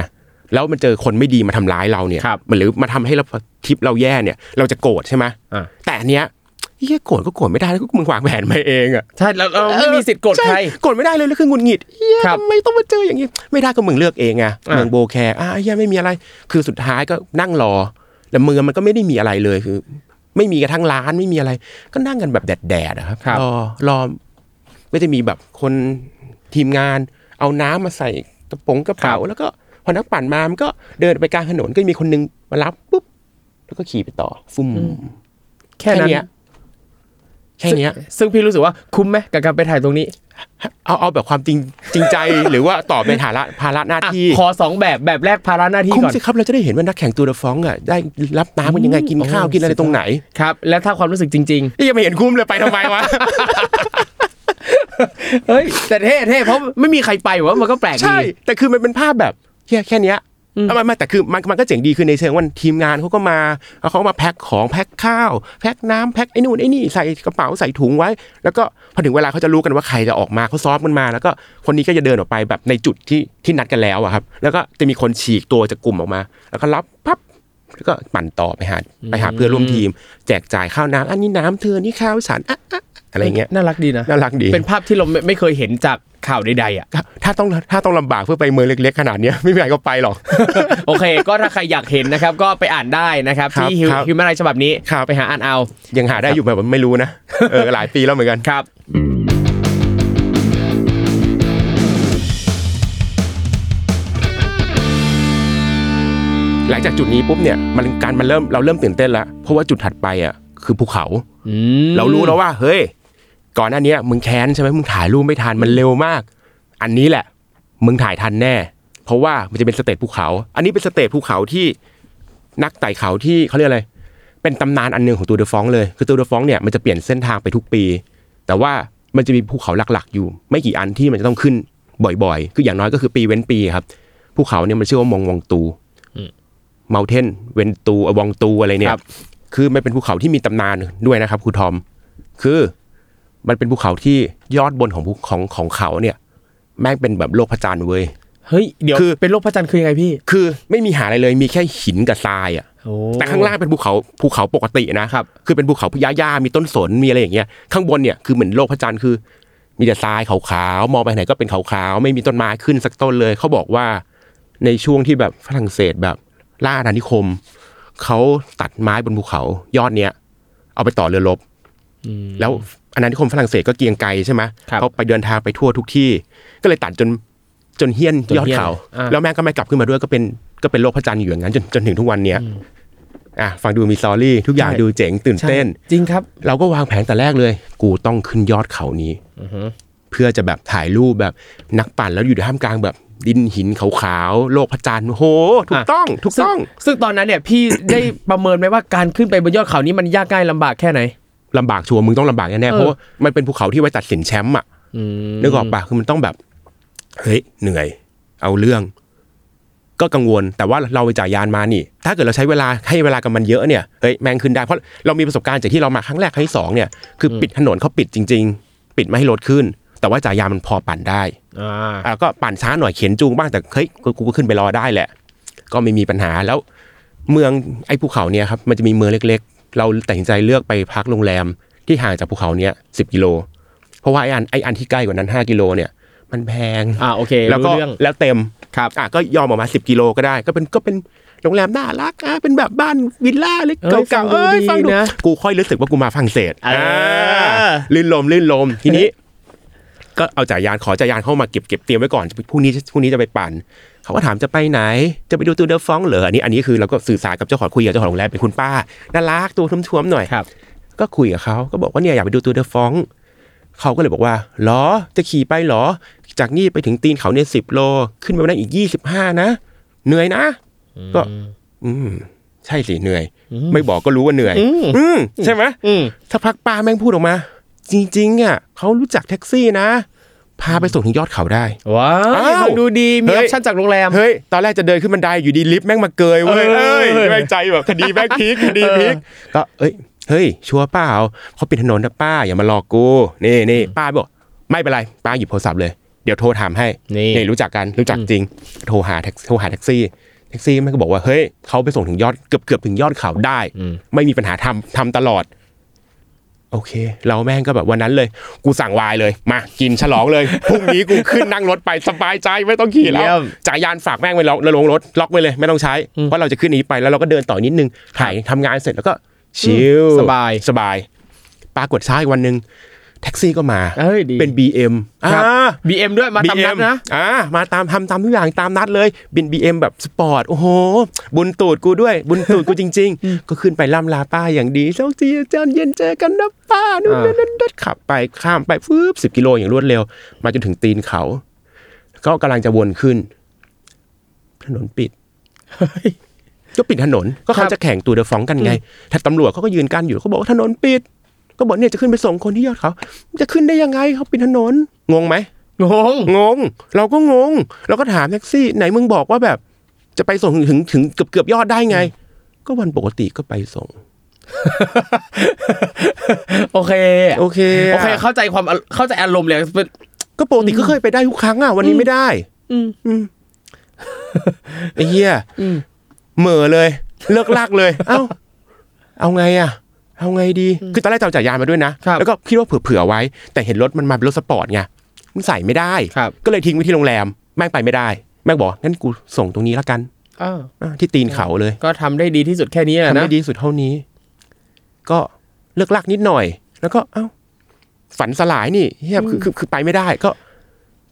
แล้วมันเจอคนไม่ดีมาทำร้ายเราเนี่ยครับมันหรือมาทำให้เราทริปเราแย่เนี่ย เราจะโกรธใช่ไหมอ่าแต่อันเนี้ยเฮียโกรธก็โกรธไม่ได้แล้วก็มึงวางแผนมาเองอะใช่แล้วเราไม่มีสิทธิ์กดใครช่โกรธไม่ได้เลยแล้วคือหงุดหงิดเฮียครับทำไมต้องมาเจออย่างนี้ไม่ได้ก็มึงเลือกเองไงอะเมืองโบแคร์อะเฮียไม่มีอะไร คือสุดท้ายก็นั่งรอแล้วเมืองมันก็ไม่ได้มีอะไรเลยคือ ไม่มีกระทั่งร้านไม่มีอะไร ก็นั่งกันแบบแดดๆอะครับครับรอรอก็จะมีแบบคนทีมงาน เอาน้ำมาใส่กระป๋องกระเป๋าแล้วก็พ อนักปั่นมามันก็เดินไปกลางถนนก็มีคนนึงมารับปุ๊บแล้วก็ขี่ไปต่อ ฟุ่มแค่นั้นเนี้ยแค่เนี้ยซึ่งพี่รู้สึกว่าคุ้มไหมกับการไปถ่ายตรงนี้ เอาเอาแบบความจริงจริงใจหรือว่าตอบในฐานะภาระหน้าอะที่ขอสองแบบแบบแรกภาระหน้าที่คุ้มก่อนสิครับเราจะได้เห็นว่านักแข่งตัวเดอะฟองอะได้รับน้ำมันยังไงกินข้าวโอ้กินอะไรตรงไหนครับ แล้วถ้าความรู้สึกจริงนี่ยังไม่เห็นคุ้มเลยไปทำไมวะๆเฮ้ยแต่เท่เท่เพราะไม่มีใครไปวะมันก็แปลกดีใช่แต่คือมันเป็นภาพแบบ แค่แค่เนี้ยเอามามาแต่คือมันมันก็เจ๋งดีคือในเชิงว่าทีมงานเขาก็มาแล้วเขาก็มาแพ็คของแพ็คข้าว แพ็คน้ำแพ็คไอ้นู่นไอ้นี่ใส่กระเป๋าใส่ถุงไว้ แล้วก็พอถึงเวลาเขาจะรู้กันว่าใครจะออกมาเขาซ้อมกันมา แล้วก็คนนี้ก็จะเดินออกไปแบบในจุดที่ที่นัดกันแล้วอะครับ แล้วก็จะมีคนฉีกตัวจากกลุ่มออกมา แล้วก็รับปั๊บแล้วก็ปั่นต่อไปหาไปหาเพื่อนร่วมทีม แจกจ่ายข้าวน้ำอันนี้น้ำเธอนี่ข้าวฉันอะ อะอะไรเงี้ยน่ารักดีนะน่ารักดีเป็นภาพที่เราไม่ไม่เคยเห็นจากข่าวใดๆอะถ้าต้องถ้าต้องลำบากเพื่อไปเมืองเล็กๆขนาดเนี้ยไม่มีใครก็ไปหรอกโอเค ก็ถ้าใครอยากเห็นนะครับ ก็ไปอ่านได้นะครับครับที่ครับฮิวแมนไรฉบับนี้ครับไปหาอ่านเอา ยังหาได้อยู่แบบไม่รู้นะเออหลายปีแล้วเหมือนกันครับหลังจากจุดนี้ปุ๊บเนี่ยมันการมันเริ่มเราเริ่มตื่นเต้นแล้วเพราะว่าจุดถัดไปอะคือภูเขาอืมเรารู้แล้วว่า เฮ้ย ก่อนหน้าเนี้ยมึงแค้นใช่ไหมมึงถ่ายรูปไม่ทันมันเร็วมาก อันนี้แหละ มึงถ่ายทันแน่ เพราะว่ามันจะเป็น stage ภูเขา อันนี้เป็น stage ภูเขาที่นักไต่เขาที่เขาเรียกอะไรเป็นตำนานอันหนึ่งของตูร์เดอฟรองซ์เลย คือตูร์เดอฟรองซ์เนี่ยมันจะเปลี่ยนเส้นทางไปทุกปี แต่ว่ามันจะมีภูเขาหลักๆ อยู่ ไม่กี่อันที่มันจะต้องขึ้นบ่อยๆ คืออย่างน้อยก็คือปีเว้นปีครับ ภูเขาเนี่ยมันชื่อว่ามงวงตูเมลเทนเวนตูอวองตูอะไรเนี่ยครับคือมันเป็นภูเขาที่มีตำนานด้วยนะครับครูทอม คือ มันเป็นภูเขาที่ยอดบนของภูของของเขาเนี่ย แม่งเป็นแบบโลกพระจันทร์เว้ยเฮ้ยเดี๋ยวคือเป็นโรคพระจันทร์คือยังไงพี่ คือไม่มีหาอะไรเลยมีแค่หินกับทรายอะโอ้แต่ข้างล่างเป็นภูเขาภูเขาปกตินะครับคือเป็นภูเขาหญ้าๆมีต้นสนมีอะไรอย่างเงี้ยข้างบนเนี่ยคือเหมือนโลกพระจันทร์คือ มีแต่ทรายขาวๆมองไปไหนก็เป็นขาวๆไม่มีต้นไม้ขึ้นสักต้นเลย เขาบอกว่าในช่วงที่แบบฝรั่งเศสแบบล่าอาณานิคมเขาตัดไม้บนภูเขายอดเนี้ยเอาไปต่อเรือรบ แล้วอาณานิคมฝรั่งเศสก็เกรียงไกรใช่ไหมครับเขาไปเดินทางไปทั่วทุกที่ ก็เลยตัดจนจนเฮี้ยนจนยอดเหี้ยนเขาอ่าแล้วแม่งก็ไม่กลับขึ้นมาด้วยก็เป็นก็เป็นโลกพระจันทร์อยู่อย่างนั้นจนจนถึงทุกวันเนี้ยอะฟังดูมีซอรี่ ทุกอย่างดูเจ๋งตื่นเต้น จริงครับ เราก็วางแผนแต่แรกเลย กูต้องขึ้นยอดเขานี้เพื่อจะแบบถ่ายรูปแบบนักปั่นแล้วอยู่ในท่ามกลางแบบดินหินขาวๆ โลกพระจันทร์โห ถูกต้อง ถูกซึ่งต้อง ซึ่งตอนนั้นเนี่ยพี่ได้ประเมินไหมว่าการขึ้นไปบนยอดเขานี้มันยากง่ายลำบากแค่ไหน ลำบากชัวร์มึงต้องลำบากแน่เออๆเพราะว่ามันเป็นภูเขาที่ไว้ตัดสินแชมป์อะอืมนึกออกปะคือมันต้องแบบเฮ้ยเหนื่อย เอาเรื่อง ก็กังวลแต่ว่าเราไปจ่ายยานมานี่ ถ้าเกิดเราใช้เวลาให้เวลากับมันเยอะเนี่ยเฮ้ยแม่งขึ้นได้เพราะเรามีประสบการณ์จากที่เรามาครั้งแรกครั้งที่สองเนี่ยคือปิดถนนเขาปิดจริง ๆ ปิดไม่ให้รถขึ้น แต่ว่าจ่ายยานมันพอปั่นได้อ่าอ่าก็ปั่นช้าหน่อยเข็นจูงบ้างแต่เฮ้ยกูกูก็ขึ้นไปรอได้แหละ ก็ไม่มีปัญหาแล้ว เมืองไอ้ภูเขาเนี่ยครับมันจะมีเมืองเล็กๆ เราตัดสินใจเลือกไปพักโรงแรมที่ห่างจากภูเขาเนี้ยสิบกิโล เพราะว่าไอ้อันไอ้อันที่ใกล้กว่านั้นห้ากิโลเนี่ยมันแพงอ่าโอเคแล้วก็รู้เรื่องแล้วเต็มครับอะก็ยอมออกมาสิบกิโลก็ได้ ก็เป็นก็เป็นโรงแรมน่ารักอะเป็นแบบบ้านวิลล่าเล็กเอ้ยเก่าฟัๆงดูเอ้ยดีฟังดูนะกูค่อยรู้สึกว่ากูมาฝรั่งเศสเอออ่ลื่นลมลื่นลมทีนี้ ก็เอาจ่ายยานขอจ่ายยานเข้ามาเก็บเก็บเตรียมไว้ก่อนพรุ่งนี้พรุ่งนี้จะไปปั่น เขาก็ถามจะไปไหน จะไปดูตูเดอฟองเหรออันนี้อันนี้คือเราก็สื่อสารกับเจ้าของคุยกับเจ้าของโรงแรมเป็นคุณป้าน่ารักตัวทุ่มๆหน่อยครับ ก็คุยกับเขาก็บอกว่าเนี่ยอยากไปดูตูเดอฟองเขาก็เลยบอกว่าเหรอจะขี่ไปเหรอ จากนี่ไปถึงตีนเขาเนี่ยสิบโล ขึ้นไปได้อีกยี่สิบห้านะ เหนื่อยนะ ก็ อืมใช่สิเหนื่อย ไม่บอกก็รู้ว่าเหนื่อย อืมใช่ไหมอืมถ้าพักป้าแม่งพูดออกมา จริงๆอะเขารู้จักแท็กซี่นะ พาไปส่งถึงยอดเขาได้ ว้าอ้าวฟังดูดีมีเฮ้ย option จากโรงแรม เฮ้ย ตอนแรกจะเดินขึ้นบันไดอยู่ดีลิฟต์แม่งมาเกยเว้ยเออเอ้ยแม่งใจแบบคดีแม่งพลิกคดีพลิกก็เอ้ยเฮ้ย ชัวร์เปล่าเขาปิดถนนนะป้าอย่ามาหลอกกูนี่นี่ป้าบอกไม่เป็นไรป้าหยิบโทรศัพท์เลยเดี๋ยวโทรถามให้นี่รู้จักกันรู้จักจริง โทรหาแท็กโทรหาแท็กซี่แท็กซี่แม่งก็บอกว่าเฮ้ยเขาไปส่งถึงยอดเกือบเกือบถึงยอดเขาได้ ไม่มีปัญหาทำทำตลอด โอเค เราแม่งก็แบบวันนั้นเลย กูสั่งวายเลย มากินฉลองเลยพรุ่งนี้กูขึ้นนั่งรถไปสบายใจไม่ต้องขี่แล้เยี่วยมจ่ายยานฝากแม่งไว้ล็อกลงรถล็อกไว้เลย ไม่ต้องใช้เพราะเราจะขึ้นนี้ไปแล้วเราก็เดินต่อนิดนึงถ่ายทำงานเสร็จแล้วก็ chill สบายสบาย ปรากฏเช้าอีกวันหนึ่ง แท็กซี่ก็มาเอ้ยดีเป็น BM ครับอ่า BM ด้วยมาตามนัดนะ อ่ามาตามทำตามทุกอย่างตามนัดเลยเป็น BM แบบสปอร์ตโอ้โห บุญตูดกูด้วย บุญตูดกูจริง ๆ ก็ขึ้นไปล่ำลาป้าอย่างดีเช้าจีเจอนเย็นเจอกันนะป้านู่นอ่านั่นนั่นนั่นขับไปข้ามไปฟืบสิบกิโลอย่างรวดเร็ว มาจนถึงตีนเขา ก็กำลังจะวนขึ้น ถนนปิดก็ปิดถนนก็เขาจะแข่งตูเดอฟองกันไงถ้าตำรวจเขาก็ยืนกันอยู่เขาบอกว่าถนนปิด ก็บอกเนี่ยจะขึ้นไปส่งคนที่ยอดเขา จะขึ้นได้ยังไงเขาปิดถนน งงไหมงงงง เราก็งง เราก็ถามแท็กซี่ ไหนมึงบอกว่าแบบ จะไปส่งถึงถึงเกือบเกือบยอดได้ไง ก็วันปกติก็ไปส่ง โอเค โอเคโอเค เข้าใจความเข้าใจอารมณ์เลยเป็นก็ปกติก็เคยไปได้ทุกครั้งอะวันนี้ไม่ได้ อืมอืมไอ้เหี้ยอืมเหม่อเลย เลิกลากเลย เอ้า เอาไงอะ เอาไงดี คือตอนแรกจะเอาจักรยานมาด้วยนะครับแล้วก็คิดว่าเผื่อๆไว้ แต่เห็นรถมันมาเป็นรถสปอร์ตไงมันใส่ไม่ได้ครับก็เลยทิ้งไว้ที่โรงแรม แม่งไปไม่ได้ แม่งบอกงั้นกูส่งตรงนี้ละกันอ้าวอะที่ตีนเขาเลย ก็ทำได้ดีที่สุดแค่นี้อะทำนะได้ดีสุดเท่านี้ ก็เลิกลักนิดหน่อย แล้วก็เอ้าฝันสลายนี่เฮียคือคือคือไปไม่ได้ก็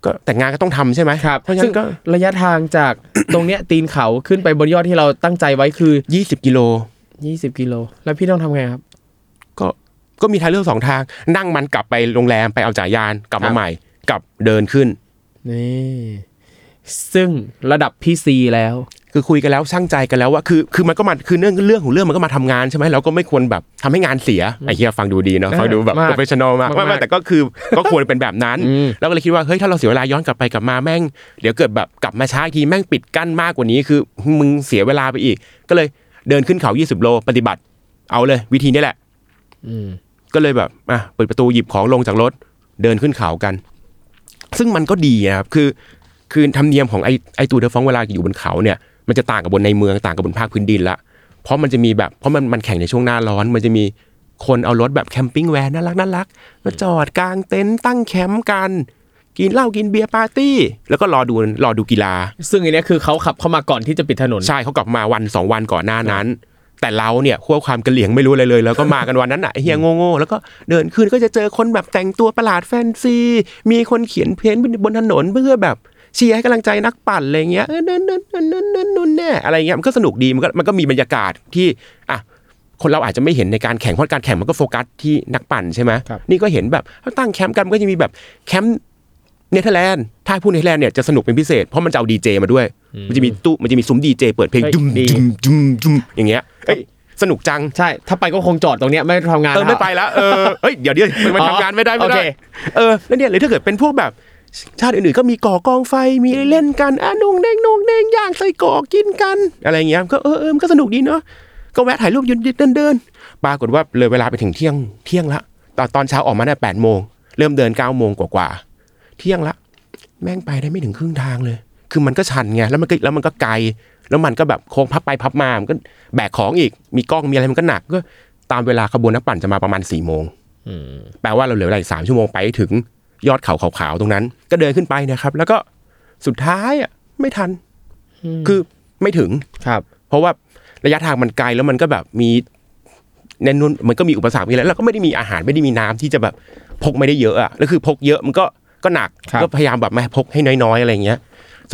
ก็แต่งานก็ต้องทำใช่ไหมครับเพราะฉะซึ่นั้งนก็ระยะทางจากตรงเนี้ยตีนเขาขึ้นไปบนยอดที่เราตั้งใจไว้คือยี่สิบกิโล 20 กิโล แล้วพี่ต้องทำไงครับ ก็ก็มีทางเลือกสองทาง นั่งมันกลับไปโรงแรมไปเอาจ่ายยานกลับครัมาบใหม่กลับเดินขึ้นนี่ซึ่งระดับพี่ซีแล้ว คือคุยกันแล้วชั่งใจกันแล้วว่าคือคือมันก็มาคือเรื่องเรื่องของเรื่องมันก็มาทำงานใช่ไหมเราก็ไม่ควรแบบทำให้งานเสียไอ้เหี้ยฟังดูดีเนาะเออฟังดูแบบมาก professional มากมากไม่ไม่แต่ก็คือก็ควรเป็นแบบนั้นอืมแล้วก็เลยคิดว่าเฮ้ยถ้าเราเสียเวลาย้อนกลับไปกลับมาแม่ง เดี๋ยวเกิดแบบกลับมาช้าอีกทีแม่งปิดกั้นมากกว่านี้คือมึงเสียเวลาไปอีก ก็เลยเดินขึ้นเขา 20 โลปฏิบัติ เอาเลย วิธีนี้แหละอืม ก็เลยแบบอะเปิดประตูหยิบของลงจากรถเดินขึ้นเขากัน ซึ่งมันก็ดีนะครับคือ คือธรรมเนียมของไอไอ Tour de France เวลาอยู่บนเขาเนี่ยมันจะต่างกับบนในเมืองต่างกับบนภาคพื้นดินละเพราะมันจะมีแบบเพราะมันมันแข่งในช่วงหน้าร้อน มันจะมีคนเอารถแบบ camping van น่ารักน่ารักมาจอดกลางเต็นท์ตั้งแคมป์กัน กินเหล้ากินเบียร์ปาร์ตี้ แล้วก็รอดูรอดูกีฬา ซึ่งอันเนี้ยคือเขาขับเข้ามาก่อนที่จะปิดถนนใช่เขากลับมาวันสองวันก่อนหน้านั้น แต่เราเนี่ยด้วยความกะเหรี่ยงไม่รู้อะไรเลย แล้วก็มากันวันนั้นอะไอ้เหี้ยโง่ๆแล้วก็เดินขึ้นก็จะเจอคนแบบแต่งตัวประหลาดแฟนซี มีคนเขียน paint บนถนนเพื่อแบบเชียร์ให้กำลังใจนักปั่นอะไรเงี้ยเออนั่นนั่นนั่นนั่นนั่นนั่นแน่อะไรเงี้ยมันก็สนุกดีมันก็มันก็มีบรรยากาศที่อะคนเราอาจจะไม่เห็นในการแข่งเพราะการแข่งมันก็โฟกัสที่นักปั่นใช่ไหมครับนี่ก็เห็นแบบเขาตั้งแคมป์กันมันก็จะมีแบบแคมป์ เนเธอร์แลนด์ถ้าพูดเนเธอร์แลนด์เนี่ยจะสนุกเป็นพิเศษเพราะมันจะเอาดีเจมาด้วย มันจะมีตู้มันจะมีซุ้มดีเจเปิดเพลงเฮ้ยจุ้มดีจุ้มจุ้มจุ้มอย่างเงี้ยเอ้ยสนุกจังใช่ ถ้าไปก็คงจอดตรงเนี้ยไม่ทำงานเออไม่แล้วไปแล้วเออเอ้ยเดี๋ยวเดี๋ยวมันอ๋อทำงานไม่ได้ไม่โอได้เคเออแล้วเนี่ยหรือถ้าเกิดเป็นพวกแบบชาติอื่นๆก็มีก่อกองไฟมีเล่นกันอะนุ่งเด้งนุ่งเด้งย่างใส่ก่อกินกัน อะไรอย่างเงี้ยก็เออเออมันก็สนุกดีเนาะก็แวะถ่ายรูปยืนเดินเดินๆปรากฏว่าเลยเวลาไปถึงเที่ยงเที่ยงละตอนตอนเช้าออกมาได้แปดโมงเริ่มเดินเก้าโมงกว่าๆ เที่ยงละ แม่งไปได้ไม่ถึงครึ่งทางเลย คือมันก็ชันไงแล้วมันก็แล้วมันก็ไกล แล้วมันก็แบบโค้งพับไปพับมามันก็แบกของอีกมีกล้องมีอะไรมันก็หนักก็ตามเวลาขบวนนักปั่นจะมาประมาณสี่โมงแปลว่าเราเหลือเวลาอีกสามชั่วโมงไปให้ถึงยอดเขาขาวๆตรงนั้น ก็เดินขึ้นไปนะครับ แล้วก็สุดท้ายอะไม่ทัน คือไม่ถึงครับ เพราะว่าระยะทางมันไกลแล้วมันก็แบบมีในนู้นมันก็มีอุปสรรคมีอะไรแล้วก็ไม่ได้มีอาหารไม่ได้มีน้ำที่จะแบบพกไม่ได้เยอะอะแล้วคือพกเยอะมันก็ ก็หนักครับก็พยายามแบบไม่พกให้น้อยๆอะไรอย่างเงี้ย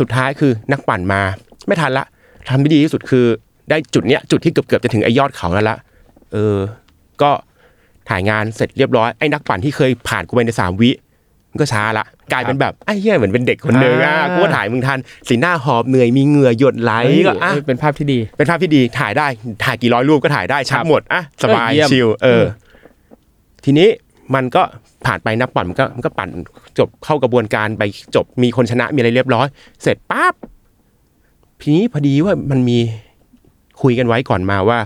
สุดท้ายคือนักปั่นมา ไม่ทันละทำที่ดีที่สุดคือ ได้จุดเนี้ยจุดที่เกือบเกือบๆจะถึงไอ้ยอดเขาแล้วละเออ ก็ถ่ายงานเสร็จเรียบร้อยไอ้นักปั่นที่เคยผ่านกูไปในสามวิมันก็ช้าละกลายเป็นแบบไอ้เหี้ยเหมือนเป็นเด็กคนหนึ่งอะอ่ากูก็ถ่ายมึงทันสีหน้าหอบเหนื่อยมีเหงื่อหยดไหลเฮ้ยก็อะเอ้ยเป็นภาพที่ดี เป็นภาพที่ดีถ่ายได้ถ่ายกี่ร้อยรูปก็ถ่ายได้ชัดครับหมดอะสบายเออเยี่ยมชิลเอออมทีนี้มันก็ ผ่านไปนักปั่นมันก็มันก็ปั่นจบเข้ากระบวนการไปจบมีคนชนะมีอะไรเรียบร้อย เสร็จปั๊บทีนี้พอดีว่ามันมีคุยกันไว้ก่อนมาว่า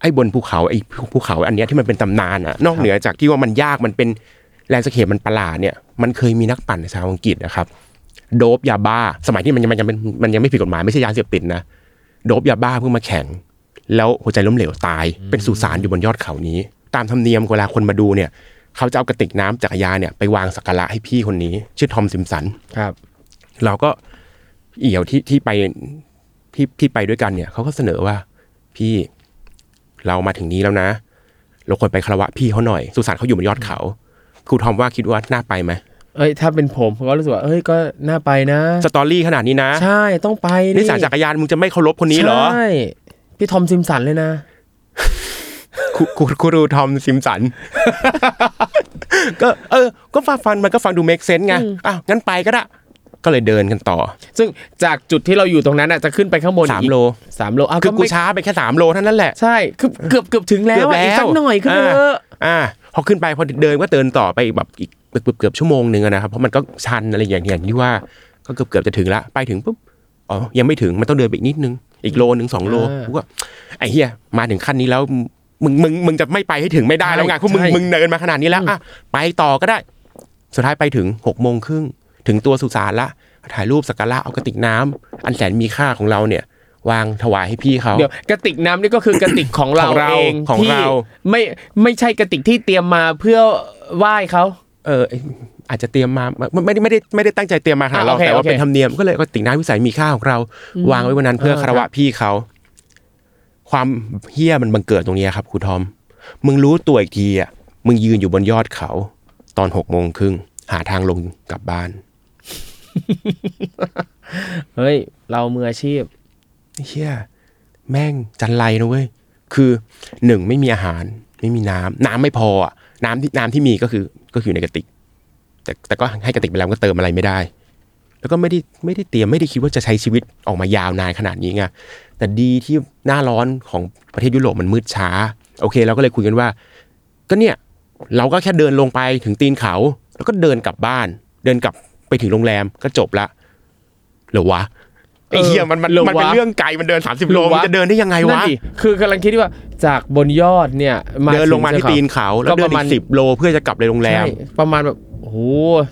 ไอ้บนภูเขาไอ้ภูเขาอันเนี้ยที่มันเป็นตำนานอะนอกเหนือจากที่ว่ามันยากมันเป็น landscape มันประหลาดเนี่ยมันเคยมีนักปั่นชาวอังกฤษนะครับ โด๊ปยาบ้า สมัยที่มันยังมันยังเป็นมันยังไม่ผิดกฎหมายไม่ใช่ยาเสพติดนะโด๊ปยาบ้าเพิ่งมาแข่งแล้วหัวใจล้มเหลวตายเป็นสุสานอยู่บนยอดเขานี้ ตามธรรมเนียมเวลาคนมาดูเนี่ย เขาจะเอากระติกน้ำจักรยานเนี่ยไปวางสักการะให้พี่คนนี้ ชื่อทอมซิมสันครับ เราก็เอี่ยวที่ที่ไปที่ที่ไปด้วยกันเนี่ยเขาก็เสนอว่าพี่เรามาถึงนี้แล้วนะ เราควรไปคารวะพี่เขาหน่อย สุสานเขาอยู่บนยอดเขาครูทอมว่าคิดว่าน่าไปไหมเอ้ยถ้าเป็นผมผมก็รู้สึกว่าเอ้ยก็น่าไปนะสตอรี่ขนาดนี้นะ ใช่ต้องไปนิตยสารจักรยานมึงจะไม่เคารพคนนี้เหรอใช่พี่ Tom Simpson เลยนะ ครูครูครู Tom Simpson ก็เออ ก็ฟังฟังมันก็ฟังดูเมคเซน s ์ไงอ้าวงั้นไปก็ได้ก็เลยเดินกันต่อ ซึ่งจากจุดที่เราอยู่ตรงนั้นน่ะจะขึ้นไปข้างบนสามอีกโลสามโลอ้าวคือกูไม่ช้าไปแค่สามโลเท่านั้นแหละใช่คือเกือบเกือบถึงแล้วเกือบอะแล้วอีกสักหน่อยขึ้นไปอ่าเถอะอ่าพอขึ้นไปพอเดินก็เดินต่อไปอีกแบบอีกเกือบเกือบชั่วโมงหนึ่งอะนะครับเพราะมันก็ชันอะไรอย่างอย่างที่ว่าก็เกือบเกือบจะถึงละไปถึงปุ๊บอ๋อยังไม่ถึงมันต้องเดินไปอีกนิดนึงอีกโลนึงสองโลกูก็ไอ้เหี้ยมาถึงขั้นนี้แล้ว มึงมึงมึงจะไม่ไปให้ถึงไม่ได้แล้วไงเพราะมึงมึงเดินมาขนาดนี้แล้วอะไปต่อก็ได้ สุดท้ายไปถึงหกโมงครึ่งถึงตัวสุสานละถ่ายรูปสักการะเอากระติกน้ำอันแสนมีค่าของเราเนี่ยวางถวายให้พี่เขาเดี๋ยวกระติกน้ำนี่ก็คือกระติกของเราของเราเองของที่เราไม่ไม่ใช่กระติกที่เตรียมมาเพื่อไหว้เขาเอออาจจะเตรียมมาไม่ไม่ได้ไม่ได้ไม่ได้ตั้งใจเตรียมมาหาอะเราโอเคแต่ว่าโอเคเป็นธรรมเนียมก็เลยก็ติ่งน้ำวิสัยมีค่าของเรา วางไว้วันนั้นเพื่อเออคารวะพี่เขา ความเฮี้ยมันบังเกิดตรงนี้ครับครูทอม มึงรู้ตัวอีกทีอะมึงยืนอยู่บนยอดเขา ตอนหกโมงครึ่งหาทางลงกลับบ้าน เฮ้ย เรามืออาชีพเฮี้ยแม่งจันไรนะเว้ยคือหนึ่งไม่มีอาหารไม่มีน้ำน้ำไม่พออะน้ำที่น้ำที่มีก็คือก็คืออยู่ในกระติก แต่แต่ก็ให้กระติกไปแล้วก็เติมอะไรไม่ได้ แล้วก็ไม่ได้ไม่ได้เตรียมไม่ได้คิดว่าจะใช้ชีวิตออกมายาวนานขนาดนี้ไงแต่ดีที่หน้าร้อนของประเทศยุโรปมันมืดช้า โอเค เราก็เลยคุยกันว่า ก็เนี่ยเราก็แค่เดินลงไปถึงตีนเขา แล้วก็เดินกลับบ้าน เดินกลับไปถึงโรงแรมก็จบละเหรือวะไอ้เหี้ยมันมันเหรอวะมันเป็นเรื่องไกลมันเดิน 30 โลเหรอวะมันจะเดินได้ยังไงนั่นวะดิคือกำลังคิดว่าจากบนยอดเนี่ยเดินลงมาที่ตีนเขาแล้วเดินก็ประอีมาณกสิบโลเพื่อจะกลับไปโรงแรมใช่ประมาณแบบ โอ้โห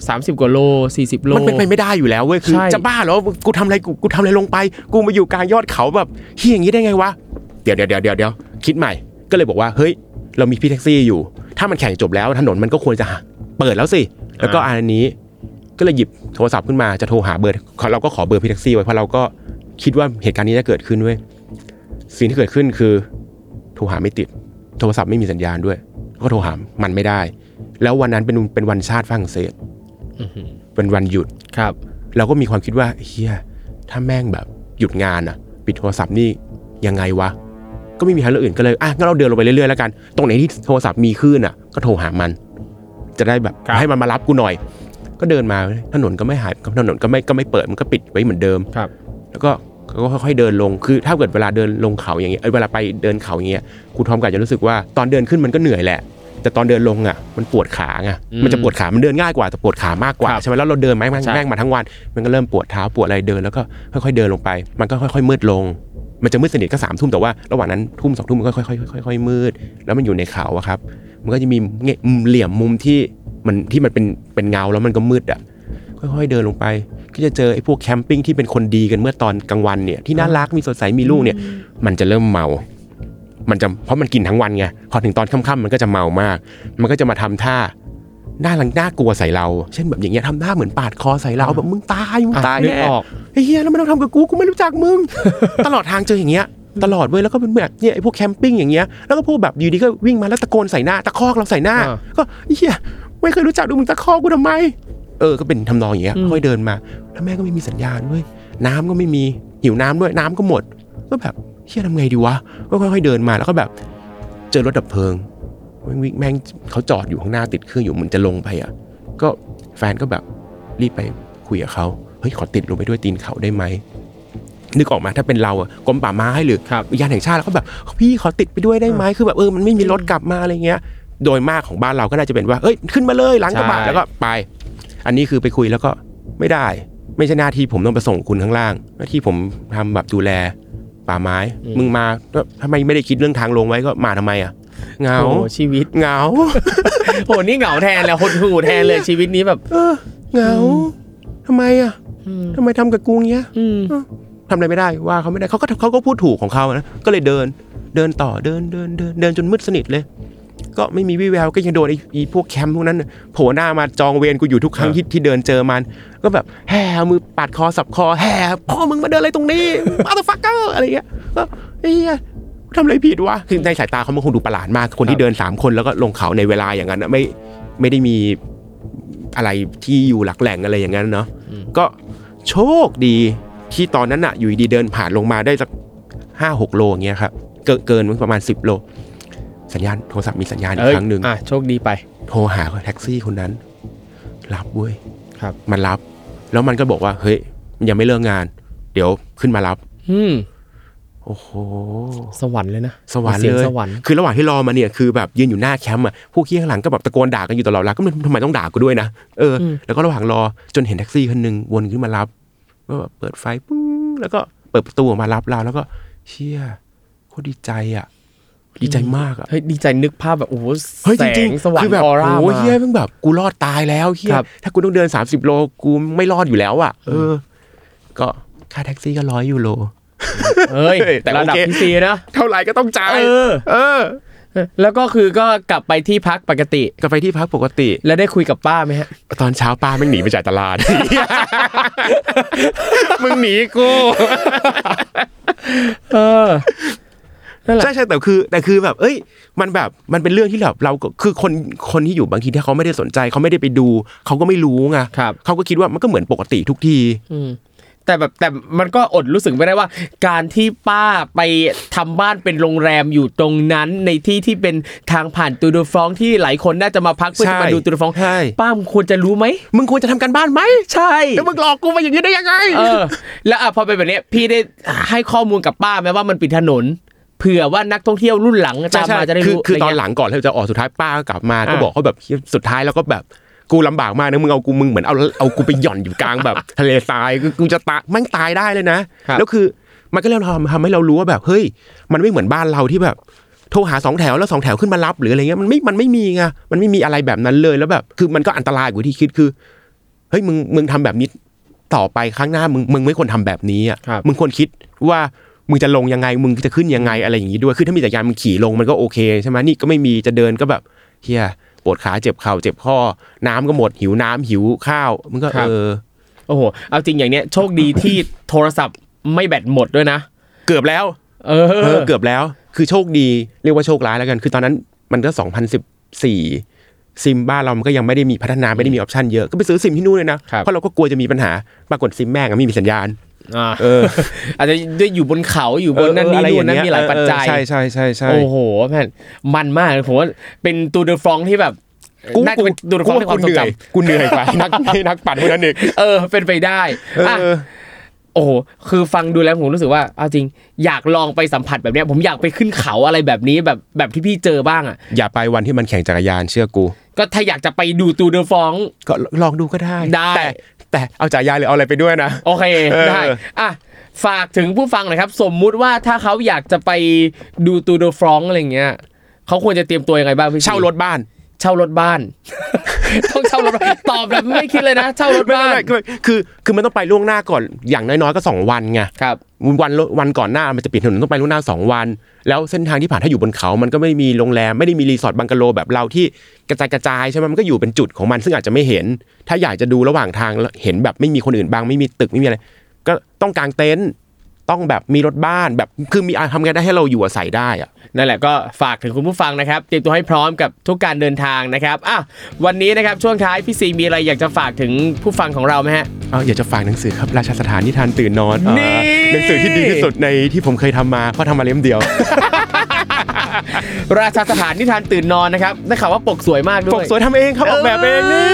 สามสิบกว่าโลสี่สิบโล มันเป็นไปไม่ได้อยู่แล้วเว้ยคือใช่จะบ้าเหรอกูทำอะไรกูกูทำอะไรลงไป กูมาอยู่กลางยอดเขาแบบเฮียอย่างนี้ได้ไงวะเดี๋ยวเดี๋ยวเดี๋ยวเดี๋ยวเดี๋ยวคิดใหม่ ก็เลยบอกว่าเฮ้ย เรามีพี่แท็กซี่อยู่ ถ้ามันแข่งจบแล้วถนนมันก็ควรจะเปิดแล้วสิแล้วก็อันนี้ก็เลยหยิบโทรศัพท์ขึ้นมาจะโทรหาเบอร์เราก็ขอเบอร์พี่แท็กซี่ไว้เพราะเราก็คิดว่าเหตุการณ์นี้จะเกิดขึ้นเว้ยสิ่งที่เกิดขึ้นคือ โทรหาไม่ติด โทรศัพท์ไม่มีสัญญาณด้วย ก็โทรหามันไม่ได้ แล้ววันนั้นเป็นเป็นวันชาติฝรั่งเศสเป็นวันหยุดครับ เราก็มีความคิดว่าเฮียถ้าแม่งแบบหยุดงานอะปิดโทรศัพท์นี่ยังไงวะก็ไม่มีทางเลือกอื่นก็เลยอะงั้นเราเดินลงไปเรื่อยๆแล้วกันตรงไหนที่โทรศัพท์มีคลื่นอะก็โทรหามัน จะได้แบบครับให้มันมารับกูหน่อย ก็เดินมาถนนก็ไม่หายถนนก็ไม่ก็ไม่เปิดมันก็ปิดไว้เหมือนเดิมครับ แล้วก็ก็ค่อยๆเดินลงคือ ถ้าเกิดเวลาเดินลงเขาอย่างเงี้ยเอ้ยเวลาไปเดินเขาอย่างเงี้ยครูทอมก็อาจจะรู้สึกว่าตอนเดินขึ้นมันก็เหนื่อยแหละ แต่ตอนเดินลงอะมันปวดขาไงอืมมันจะปวดขา มันเดินง่ายกว่าแต่ปวดขามากกว่าครับใช่ไหมแล้วเราเดินแม่งแม่งใช่แม่งมาทั้งวัน มันก็เริ่มปวดเท้าปวดอะไรเดินแล้วก็ค่อยๆเดินลงไป มันก็ค่อยๆมืดลง มันจะมืดสนิทก็สามทุ่มแต่ว่าระหว่างนั้นทุ่มสองทุ่มมันก็ค่อยๆค่อยๆมืด แล้วมันอยู่ในเขาอะครับ มันก็จะมีเงี้ยเหลี่ยมมุมที่มันที่มันเป็นเป็นเงาแล้วมันก็มืดอะค่อยๆเดินลงไป ก็จะเจอไอ้พวกแคมปิ้งที่เป็นคนดีกันเมื่อตอนกลางวันเนี่ยที่น่ารักมีสดใสมีลูกเนี่ย มันจะเริ่มเมา มันจะเพราะมันกินทั้งวันไงพอถึงตอนค่ำๆมันก็จะเมามาก มันก็จะมาทำท่าหน้าหลังน่ากลัวใส่เรา เช่นแบบอย่างเงี้ยทำหน้าเหมือนปาดคอใส่เราแบบมึงตายมึงอะตายนึกแน่ออกไอ้เฮียแล้วมันต้องทำกับกูกูไม่รู้จักมึง ตลอดทางเจออย่างเงี้ยตลอดเว้ยแล้วก็เป็นแบบเนี่ยไอ้พวกแคมปิ้งอย่างเงี้ยแล้วก็พวกแบบอยู่ดีก็วิ่งมาแล้วตะโกนใส่หน้าตะคอกเราใส่หน้าอ่าก็ไอ้เฮียไม่เคยรู้จักดูมึงตะคอกกูทำไม เออก็เป็นทำนองอย่างเงี้ยอืมค่อยเดินมาแล้วแม่ก็ไม่มีสัญญาณด้วยน้ำก็ไม่มีหิวน้ำด้วยน้ำก็หมดก็แบบ เฮียทำไงดีวะก็ค่อยๆเดินมาแล้วก็แบบเจอรถดับเพลิงแม่งวิ่งแม่งเขาจอดอยู่ข้างหน้าติดเครื่องอยู่เหมือนจะลงไปอะ ก็แฟนก็แบบรีบไปคุยกับเขาเฮ้ยขอติดลงไปด้วยตีนเขาได้ไหมนึกออกมาถ้าเป็นเราอะกรมป่าไม้หรือครับอุทยานแห่งชาติแล้วก็แบบพี่ขอติดไปด้วยได้ไหมคือแบบเออมันไม่มีรถกลับมาอะไรเงี้ย โดยมากของบ้านเราก็น่าจะเป็นว่าเอ้ยขึ้นมาเลยหลังกระบะใช่แล้วก็ไป อันนี้คือไปคุยแล้วก็ไม่ได้ ไม่ใช่หน้าที่ผมต้องไปส่งคุณข้างล่างหน้าที่ผมทำแบบดูแล ป่าไม้ มึงมาก็ทำไมไม่ได้คิดเรื่องทางลงไว้ก็มาทำไมอะเหงาโอ้ชีวิตเหงาโหนี่เหงาแทนเลยหดหูแทนเลยชีวิตนี้แบบเออเหงาทำไมอะทำไมทำกับกูเงี้ยอืมทำอะไรไม่ได้ว่าเขาไม่ได้เขาก็เขาก็พูดถูกของเขานะก็เลยเดิน เดินต่อเดินเดินเดินเดินจนมืดสนิทเลย ก็ไม่มีวี่แววก็ยังโดนไอ้ไอ้พวกแคมป์พวกนั้นน่ะโผล่หน้ามาจองเวรกูอยู่ทุกครั้งเออที่ที่เดินเจอมัน ก็แบบแห่เอามือปาดคอสับคอแห่พ่อมึงมาเดินอะไรตรงนี้มาตฟักเกอร์อะไรเงี้ยก็เฮ้ยทำอะไรผิดวะคือในสายตาเขามันคงดูประหลาดมากคนที่เดินสามคนแล้วก็ลงเขาในเวลาอย่างนั้นน่ะไม่ไม่ได้มีอะไรที่อยู่หลักแหล่งอะไรอย่างนั้นเนาะก็โชคดีที่ตอนนั้นอะอยู่ดีๆเดินผ่านลงมาได้สักห้าหกโลอย่างเงี้ยครับเกินเกินประมาณสิบโล สัญญาณโทรศัพท์มีสัญญาณอีเอ้กยครั้งหนึ่งอะโชคดีไป โทรหาแท็กซี่คนนั้น รับเว้ยครับ มันรับ แล้วมันก็บอกว่า เฮ้ยยังไม่เลิกงาน เดี๋ยวขึ้นมารับ อืมโอ้โห สวรรค์เลยนะ สวรรค์เสียงเลยสวรรค์คือระหว่างที่รอมาเนี่ยคือแบบยืนอยู่หน้าแคมป์อะพวกขี้ข้างหลังก็แบบตะโกนด่ากันอยู่ตลอดเวลาก็ไม่ทำไมต้องด่ากูด้วยนะเอออมแล้วก็ระหว่างรอจนเห็นแท็กซี่คนหนึ่งวนขึ้นมารับก็แบบเปิดไฟปึ้งแล้วก็เปิดประตูออกมารับเราแล้วก็เชี่ยโคตรดีใจอะ ดีใจมากอะเฮ้ยดีใจนึกภาพแบบโอ้โหเฮ้ยแสจริงงๆสว่างคือแบบออร่าโอ้ยมาเฮียมันแบบกูรอดตายแล้วเฮียครับถ้ากูต้องเดิน 30 โลกูไม่รอดอยู่แล้วอะเออ ก็ค่าแท็กซี่ก็ร้อยยูโรเฮ้ยแต่ระดับโอเคพีซีนะเท่าไหร่ก็ต้องจ่ายเออ เออ แล้วก็คือก็กลับไปที่พักปกติก็ไปที่พักปกติ แล้วได้คุยกับป้าไหมฮะ ตอนเช้าป้าแม่งหนีไปจากตลาดมึงหนีกูเออ นั่นแหละ ใช่ใช่แต่คือแต่คือแบบ เอ้ย มันแบบมันเป็นเรื่องที่แบบเราก็คือคนคนที่อยู่บางทีที่เขาไม่ได้สนใจเขาไม่ได้ไปดู เขาก็ไม่รู้ไงครับ เขาก็คิดว่ามันก็เหมือนปกติทุกทีอืมแต่แบบแต่มันก็อดรู้สึกไม่ได้ว่า การที่ป้าไปทำบ้านเป็นโรงแรมอยู่ตรงนั้นในที่ที่เป็นทางผ่านตูดูฟรองก์ที่หลายคนน่าจะมาพักเพื่อใช่จะมาดูตูดูฟรองก์ใช่ ป้ามึงควรจะรู้ไหมมึงควรจะทำการบ้านไหมใช่ แล้วมึงหลอกกูมาอย่างนี้ได้ยังไง เออ แล้วอะพอเป็นแบบเนี้ยพี่ได้ให้ข้อมูลกับป้าไหมว่ามันปิดถนน เผื่อว่านักท่องเที่ยวรุ่นหลังตามมาจะได้คือรู้คือตอนะไรหเงี้ยลังก่อนที่จะออกสุดท้ายป้าก็กลับมาอ่าก็บอกเขาแบบสุดท้ายแล้วก็แบบกูลำบากมากนะมึงเอากูมึงเหมือนเอาเอากูไปหย่อนอยู่กลางแบบ ทะเลทรายคือกูจะตายแม่งตายได้เลยนะครับแล้วคือมันก็เริ่มทำทำให้เรารู้ว่าแบบเฮ้ย มันไม่เหมือนบ้านเราที่แบบโทรหาสองแถวแล้วสองแถวขึ้นมารับหรืออะไรเงี้ยมันไม่มันไม่มีไงมันไม่มีอะไรแบบนั้นเลยแล้วแบบ คือมันก็อันตรายกว่าที่คิดคือเฮ้ยมึงมึงทำแบบนี้ต่อไปข้างหน้ามึงมึงไม่ควรทำแบบนี้อะครับมึงควรคิดว่า มึงจะลงยังไงมึงจะขึ้นยังไงอะไรอย่างนี้ด้วยคือถ้ามีจักรยานมึงขี่ลงมันก็โอเคใช่ไหมนี่ก็ไม่มีจะเดินก็แบบเฮียปวดขาเจ็บเข่าเจ็บข้อ น้ำก็หมดหิวน้ำหิวข้าวมึงก็ครับเออโอ้โหเอาจริงอย่างเนี้ยโชคดีที่โทรศัพท์ไม่แบตหมดด้วยนะ เกือบแล้ว เอเอออเกือบแล้ว คือโชคดีเรียกว่าโชคร้ายแล้วกัน คือตอนนั้นมันก็2014ซิมบ้านเรามันก็ยังไม่ได้มีพัฒนาไม่ได้มี option เยอะก็ไปซื้อซิมที่นู่นเลยนะครับเพราะเราก็กลัวจะมีปัญหาปรากฏซิมแม่งอะไม่มีสัญญาณอ่า เออ อาจจะด้วยอยู่บนเขาอยู่บนนั่นนี่เออนู่นอะไรนั่นอย่างเงี้ยมีหลายปัจจัยเออใช่ใช่ใช่ใช่โอ้โหแม่นมันมากเลยผมว่าเป็น Tour de France ที่แบบกูน่าจะเป็น Tour de France ในความทรงจำกูเหนื่อยกว่านักนักปั่นพวกนั้นอีกเออ เป็นไปได้อะเออโอ้โหคือฟังดูแล้วผมรู้สึกว่าเอาจริง อยากลองไปสัมผัสแบบเนี้ยผมอยากไปขึ้นเขาอะไรแบบนี้แบบแบบที่พี่เจอบ้างอะอย่าไปวันที่มันแข่งจักรยานเชื่อกู ก็ถ้าอยากจะไปดูตูเดอฟองก็ลองดูก็ได้ได้แต่ แต่เอาจักรยานหรือเอาอะไรไปด้วยนะโอเคเออได้อะฝากถึงผู้ฟังหน่อยครับ สมมุติว่าถ้าเขาอยากจะไปดูตูเดอฟองอะไรอย่างเงี้ยเขาควรจะเตรียมตัวยังไงบ้างพี่เช่ารถบ้าน เช่ารถบ้าน ต้องเช่ารถบ้านตอบแบบไม่คิดเลยนะ เช่ารถไม่บ้านไม่ไม่คือคือมันต้องไปล่วงหน้าก่อนอย่างน้อยๆก็สองวันไงครับวันวันก่อนหน้ามันจะปิดถนนต้องไปล่วงหน้าสองวัน แล้วเส้นทางที่ผ่านถ้าอยู่บนเขา มันก็ไม่มีโรงแรมไม่ได้มีรีสอร์ทบังกะโลแบบเราที่กระจายกระจายใช่ไหมมันก็อยู่เป็นจุดของมันซึ่งอาจจะไม่เห็น ถ้าอยากจะดูระหว่างทางแล้วเห็นแบบไม่มีคนอื่นบ้างไม่มีตึกไม่มีอะไรก็ต้องกางเต็นท์ ต้องแบบมีรถบ้านแบบคือมีทำไงได้ให้เราอยู่อาศัยได้อะนั่นแหละก็ฝากถึงคุณผู้ฟังนะครับเตรียมตัวให้พร้อมกับทุกการเดินทางนะครับอะวันนี้นะครับช่วงท้ายพี่ซีมีอะไรอยากจะฝากถึงผู้ฟังของเราไหมฮะเอาอยากจะฝากหนังสือครับราชสถานนิทานตื่นนอนเอ่อนี่หนังสือที่ดีที่สุดในที่ผมเคยทำมาเพราะทำมาเล่มเดียว ราชาสถานนิทานตื่นนอนนะครับได้ข่าวว่าปกสวยมากด้วยปกสวยทำเองครับออกแบบเองนี่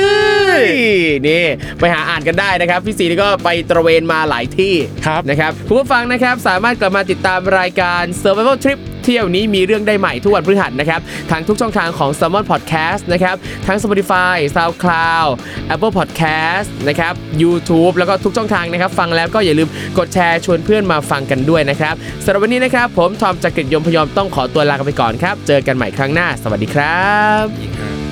นี่ ไปหาอ่านกันได้นะครับ พี่ซีนี่ก็ไปตระเวนมาหลายที่ครับนะครับคุณผู้ฟังนะครับสามารถกลับมาติดตามรายการ Survival Trip เที่ยวนี้มีเรื่องได้ใหม่ทุกวันพฤหัสนะครับทางทุกช่องทางของ s ซ l m o n Podcast นะครับทั้ง Spotify SoundCloud Apple Podcast นะครับ YouTube แล้วก็ทุกช่องทางนะครับ ฟังแล้วก็อย่าลืมกดแชร์ชวนเพื่อนมาฟังกันด้วยนะครับสำหรับวันนี้นะครับ ผมทอมจากกริฑยมพยอมต้องขอตัวลาไปก่อนครับ เจอกันใหม่ครั้งหน้า สวัสดีครับ